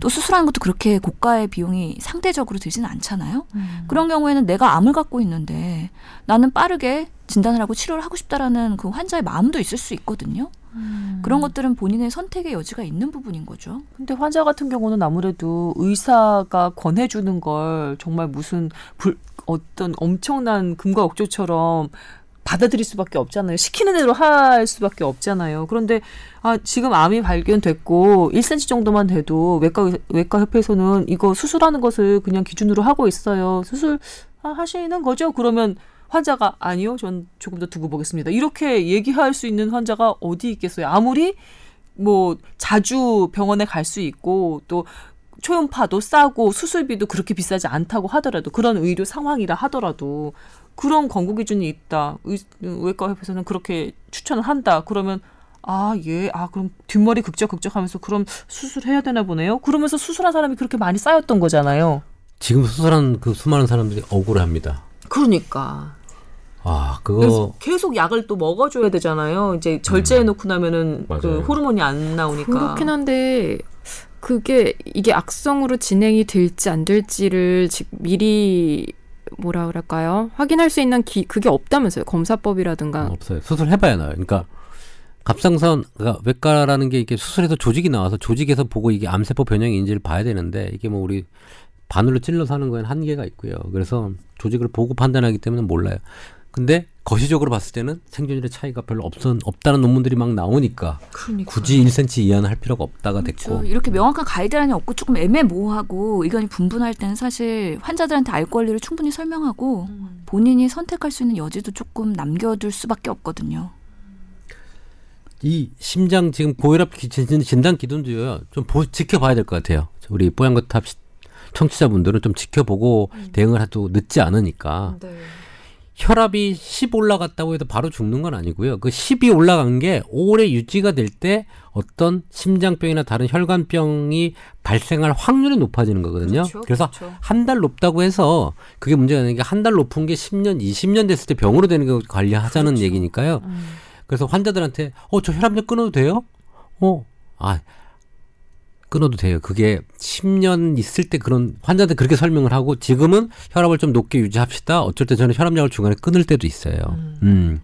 또 수술하는 것도 그렇게 고가의 비용이 상대적으로 들지는 않잖아요. 그런 경우에는 내가 암을 갖고 있는데 나는 빠르게 진단을 하고 치료를 하고 싶다라는 그 환자의 마음도 있을 수 있거든요. 그런 것들은 본인의 선택의 여지가 있는 부분인 거죠. 근데 환자 같은 경우는 아무래도 의사가 권해주는 걸 정말 무슨 불, 어떤 엄청난 금과 억조처럼 받아들일 수밖에 없잖아요. 시키는 대로 할 수밖에 없잖아요. 그런데 아 지금 암이 발견됐고 1cm 정도만 돼도 외과 외과 협회에서는 이거 수술하는 것을 그냥 기준으로 하고 있어요. 수술 아, 하시는 거죠? 그러면 환자가 아니요, 전 조금 더 두고 보겠습니다. 이렇게 얘기할 수 있는 환자가 어디 있겠어요? 아무리 뭐 자주 병원에 갈 수 있고 또 초음파도 싸고 수술비도 그렇게 비싸지 않다고 하더라도 그런 의료 상황이라 하더라도 그런 권고 기준이 있다. 의, 외과 협회에서는 그렇게 추천을 한다. 그러면 아, 예. 아, 그럼 뒷머리 극적 극적 하면서 그럼 수술해야 되나 보네요. 그러면서 수술한 사람이 그렇게 많이 쌓였던 거잖아요. 지금 수술한 그 수많은 사람들이 억울합니다. 그러니까. 아, 그거 계속 약을 또 먹어줘야 되잖아요. 이제 절제해 놓고 나면은 그 맞아요. 호르몬이 안 나오니까. 그렇긴 한데 그게 이게 악성으로 진행이 될지 안 될지를 지- 미리 뭐라 그럴까요? 확인할 수 있는 기, 그게 없다면서요. 검사법이라든가. 없어요. 수술해봐야 나요. 그러니까 갑상선 그러니까 외과라는 게 이게 수술해서 조직이 나와서 조직에서 보고 이게 암세포 변형인지를 봐야 되는데 이게 뭐 우리 바늘로 찔러서 하는 거에는 한계가 있고요. 그래서 조직을 보고 판단하기 때문에 몰라요. 근데 거시적으로 봤을 때는 생존율의 차이가 별로 없은 없다는 논문들이 막 나오니까 그러니까. 굳이 1cm 이하는 할 필요가 없다가 됐고 그렇죠. 이렇게 명확한 가이드라인이 없고 조금 애매모호하고 의견이 분분할 때는 사실 환자들한테 알 권리를 충분히 설명하고 본인이 선택할 수 있는 여지도 조금 남겨둘 수밖에 없거든요. 이 심장 지금 고혈압 진- 진단 기준도요 좀 보, 지켜봐야 될 것 같아요. 우리 뽀얀거탑 시- 청취자분들은 좀 지켜보고 대응을 해도 늦지 않으니까 네. 혈압이 10 올라갔다고 해서 바로 죽는 건 아니고요. 그 10이 올라간 게 오래 유지가 될 때 어떤 심장병이나 다른 혈관병이 발생할 확률이 높아지는 거거든요. 그렇죠, 래서 그렇죠. 한달 높다고 해서 그게 문제가 아닌 게한 달 높은 게 10년, 20년 됐을 때 병으로 되는 거 관리하자는 그렇죠. 얘기니까요. 음. 그래서 환자들한테 어 저 혈압약 끊어도 돼요? 어, 아 끊어도 돼요. 그게 10년 있을 때 그런 환자들 그렇게 설명을 하고 지금은 혈압을 좀 높게 유지합시다. 어쩔 때 저는 혈압약을 중간에 끊을 때도 있어요. 음.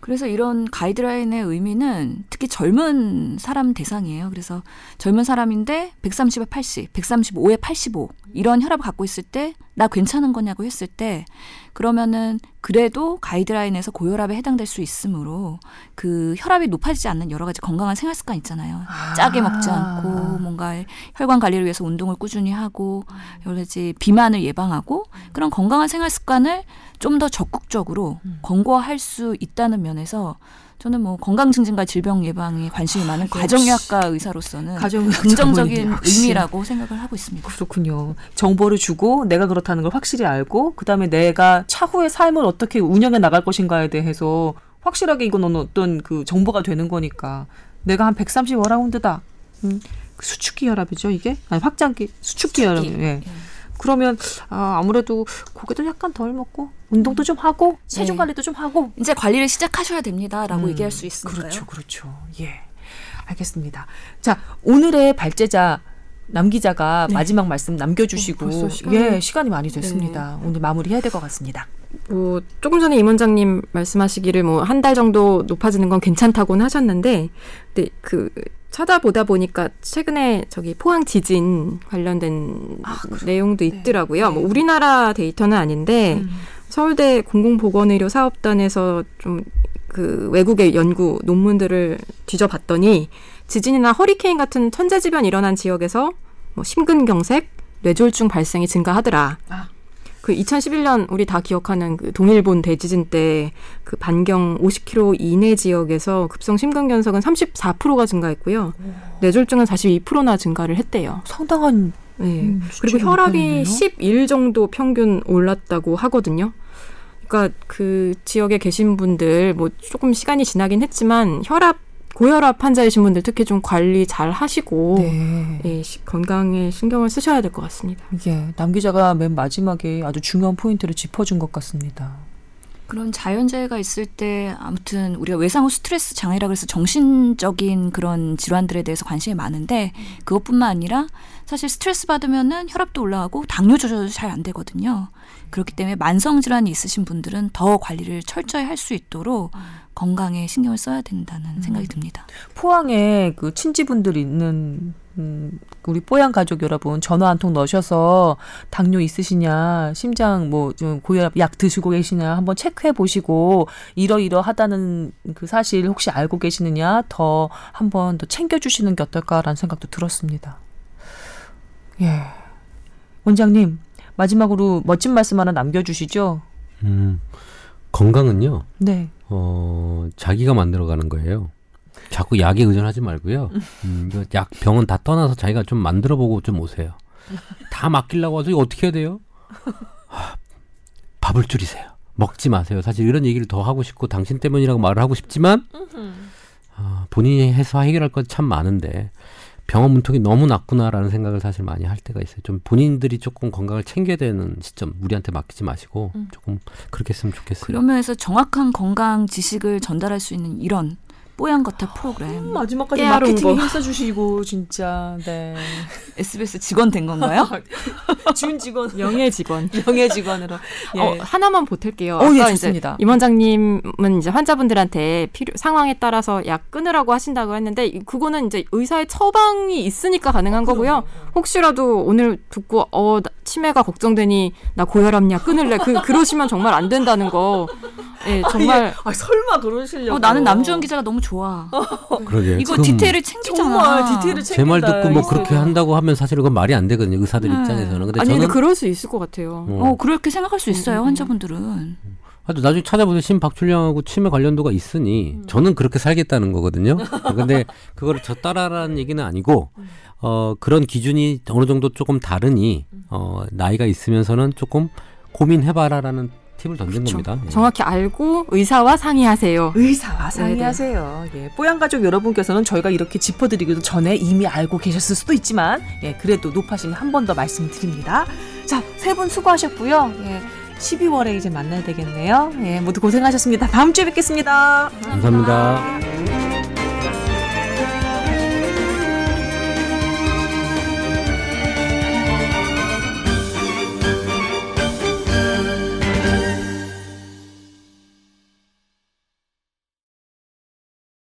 그래서 이런 가이드라인의 의미는 특히 젊은 사람 대상이에요. 그래서 젊은 사람인데 130에 80, 135에 85 이런 혈압을 갖고 있을 때 나 괜찮은 거냐고 했을 때 그러면은 그래도 가이드라인에서 고혈압에 해당될 수 있으므로 그 혈압이 높아지지 않는 여러 가지 건강한 생활 습관 있잖아요. 짜게 먹지 않고 뭔가 혈관 관리를 위해서 운동을 꾸준히 하고 여러 가지 비만을 예방하고 그런 건강한 생활 습관을 좀 더 적극적으로 권고할 수 있다는 면에서 저는 뭐 건강 증진과 질병 예방에 관심이 많은 가정의학과 의사로서는 가정 긍정적인. 의미라고 생각을 하고 있습니다. 그렇군요. 정보를 주고 내가 그렇다는 걸 확실히 알고 그다음에 내가 차후의 삶을 어떻게 운영해 나갈 것인가에 대해서 확실하게 이건 어떤 그 정보가 되는 거니까 내가 한 130 어라운드다. 음, 그 수축기 혈압이죠, 이게? 아니 확장기 수축기 혈압. 예. 그러면 아, 아무래도 고기도 약간 덜 먹고 운동도 좀 하고 체중 네. 관리도 좀 하고 이제 관리를 시작하셔야 됩니다라고 음, 얘기할 수 있으니까요. 그렇죠, 그렇죠. 예, 알겠습니다. 자, 오늘의 발제자 남 기자가 네. 마지막 말씀 남겨주시고 어, 시간이- 예 시간이 많이 됐습니다. 오늘 마무리해야 될 것 같습니다. 뭐 조금 전에 임 원장님 말씀하시기를 뭐 한 달 정도 높아지는 건 괜찮다고는 하셨는데, 근데 그 찾아보다 보니까 최근에 저기 포항 지진 관련된 아? 내용도 네. 있더라고요. 네. 뭐 우리나라 데이터는 아닌데 서울대 공공보건의료 사업단에서 좀 그 외국의 연구 논문들을 뒤져봤더니 지진이나 허리케인 같은 천재지변 일어난 지역에서 뭐 심근경색, 뇌졸중 발생이 증가하더라. 아. 그 2011년 우리 다 기억하는 그 동일본 대지진 때 그 반경 50km 이내 지역에서 급성 심근경색은 34%가 증가했고요. 뇌졸중은 42%나 증가를 했대요. 상당한 네. 음, 그리고 혈압이 높아졌네요. 11 정도 평균 올랐다고 하거든요. 그러니까 그 지역에 계신 분들 뭐 조금 시간이 지나긴 했지만 혈압 고혈압 환자이신 분들 특히 좀 관리 잘 하시고 네. 예, 시- 건강에 신경을 쓰셔야 될 것 같습니다. 예, 남 기자가 맨 마지막에 아주 중요한 포인트를 짚어준 것 같습니다. 그런 자연재해가 있을 때 아무튼 우리가 외상 후 스트레스 장애라 그래서 정신적인 그런 질환들에 대해서 관심이 많은데 그것뿐만 아니라 사실 스트레스 받으면은 혈압도 올라가고 당뇨 조절도 잘 안 되거든요. 그렇기 때문에 만성 질환이 있으신 분들은 더 관리를 철저히 할 수 있도록 건강에 신경을 써야 된다는 생각이 듭니다. 포항에 그 친지분들 있는 음, 우리 뽀얀 가족 여러분 전화 한 통 넣으셔서 당뇨 있으시냐 심장 뭐 좀 고혈압 약 드시고 계시냐 한번 체크해 보시고 이러이러하다는 그 사실 혹시 알고 계시느냐 더 한번 더 챙겨 주시는 게 어떨까라는 생각도 들었습니다. 예. 원장님 마지막으로 멋진 말씀 하나 남겨 주시죠. 음, 건강은요. 네. 어, 자기가 만들어가는 거예요. 자꾸 약에 의존하지 말고요. 음, 이거 약 병은 다 떠나서 자기가 좀 만들어보고 좀 오세요. 다 맡기려고 와서 이거 어떻게 해야 돼요? 아, 밥을 줄이세요. 먹지 마세요. 사실 이런 얘기를 더 하고 싶고 당신 때문이라고 말을 하고 싶지만 아, 본인이 해서 해결할 것참 많은데 병원 문턱이 너무 낮구나라는 생각을 사실 많이 할 때가 있어요. 좀 본인들이 조금 건강을 챙겨야 되는 시점 우리한테 맡기지 마시고 조금 그렇게 했으면 좋겠어요. 그런 면에서 정확한 건강 지식을 전달할 수 있는 이런 뽀얀 거탑 프로그램 마지막까지 깨알 마케팅에 홍보. 힘써 주시고 진짜 네. SBS 직원 된 건가요? 준 직원 명예 직원. 명예 직원으로 예. 어, 하나만 보탤게요. 어, 예, 아까 좋습니다. 이제 임 원장님은 이제 환자분들한테 필요 상황에 따라서 약 끊으라고 하신다고 했는데 이- 그거는 이제 의사의 처방이 있으니까 가능한 거고요. 혹시라도 오늘 듣고 어 나- 치매가 걱정되니 나 고혈압 약 끊을래. 그 그러시면 정말 안 된다는 거. 예, 정말 아, 설마 그러시려고 어, 나는 남주현 기자가 너무 좋아. 그러게. 이거 디테일을 챙기잖아. 정말 디테일을 제말 챙긴다, 듣고 뭐. 그렇게 한다고 하면 사실 그건 말이 안 되거든요. 의사들 네. 입장에서는. 근데 아니 저는 근데 그럴 수 있을 것 같아요. 어, 어, 그렇게 생각할 수 있어요, 음. 환자분들은. 하여튼 나중에 찾아보세요. 심박출량하고 치매 관련도가 있으니 저는 그렇게 살겠다는 거거든요. 근데 그거를 저 따라라는 얘기는 아니고 어 그런 기준이 어느 정도 조금 다르니 어 나이가 있으면서는 조금 고민해봐라라는 팁을 던진 그렇죠. 겁니다. 예. 정확히 알고 의사와 상의하세요. 의사와 상의하세요. 예, 뽀얀 가족 여러분께서는 저희가 이렇게 짚어드리기도 전에 이미 알고 계셨을 수도 있지만, 예, 그래도 높아시면 한 번 더 말씀드립니다. 자, 세 분 수고하셨고요. 예, 12월에 이제 만나야 되겠네요. 예, 모두 고생하셨습니다. 다음 주에 뵙겠습니다. 감사합니다.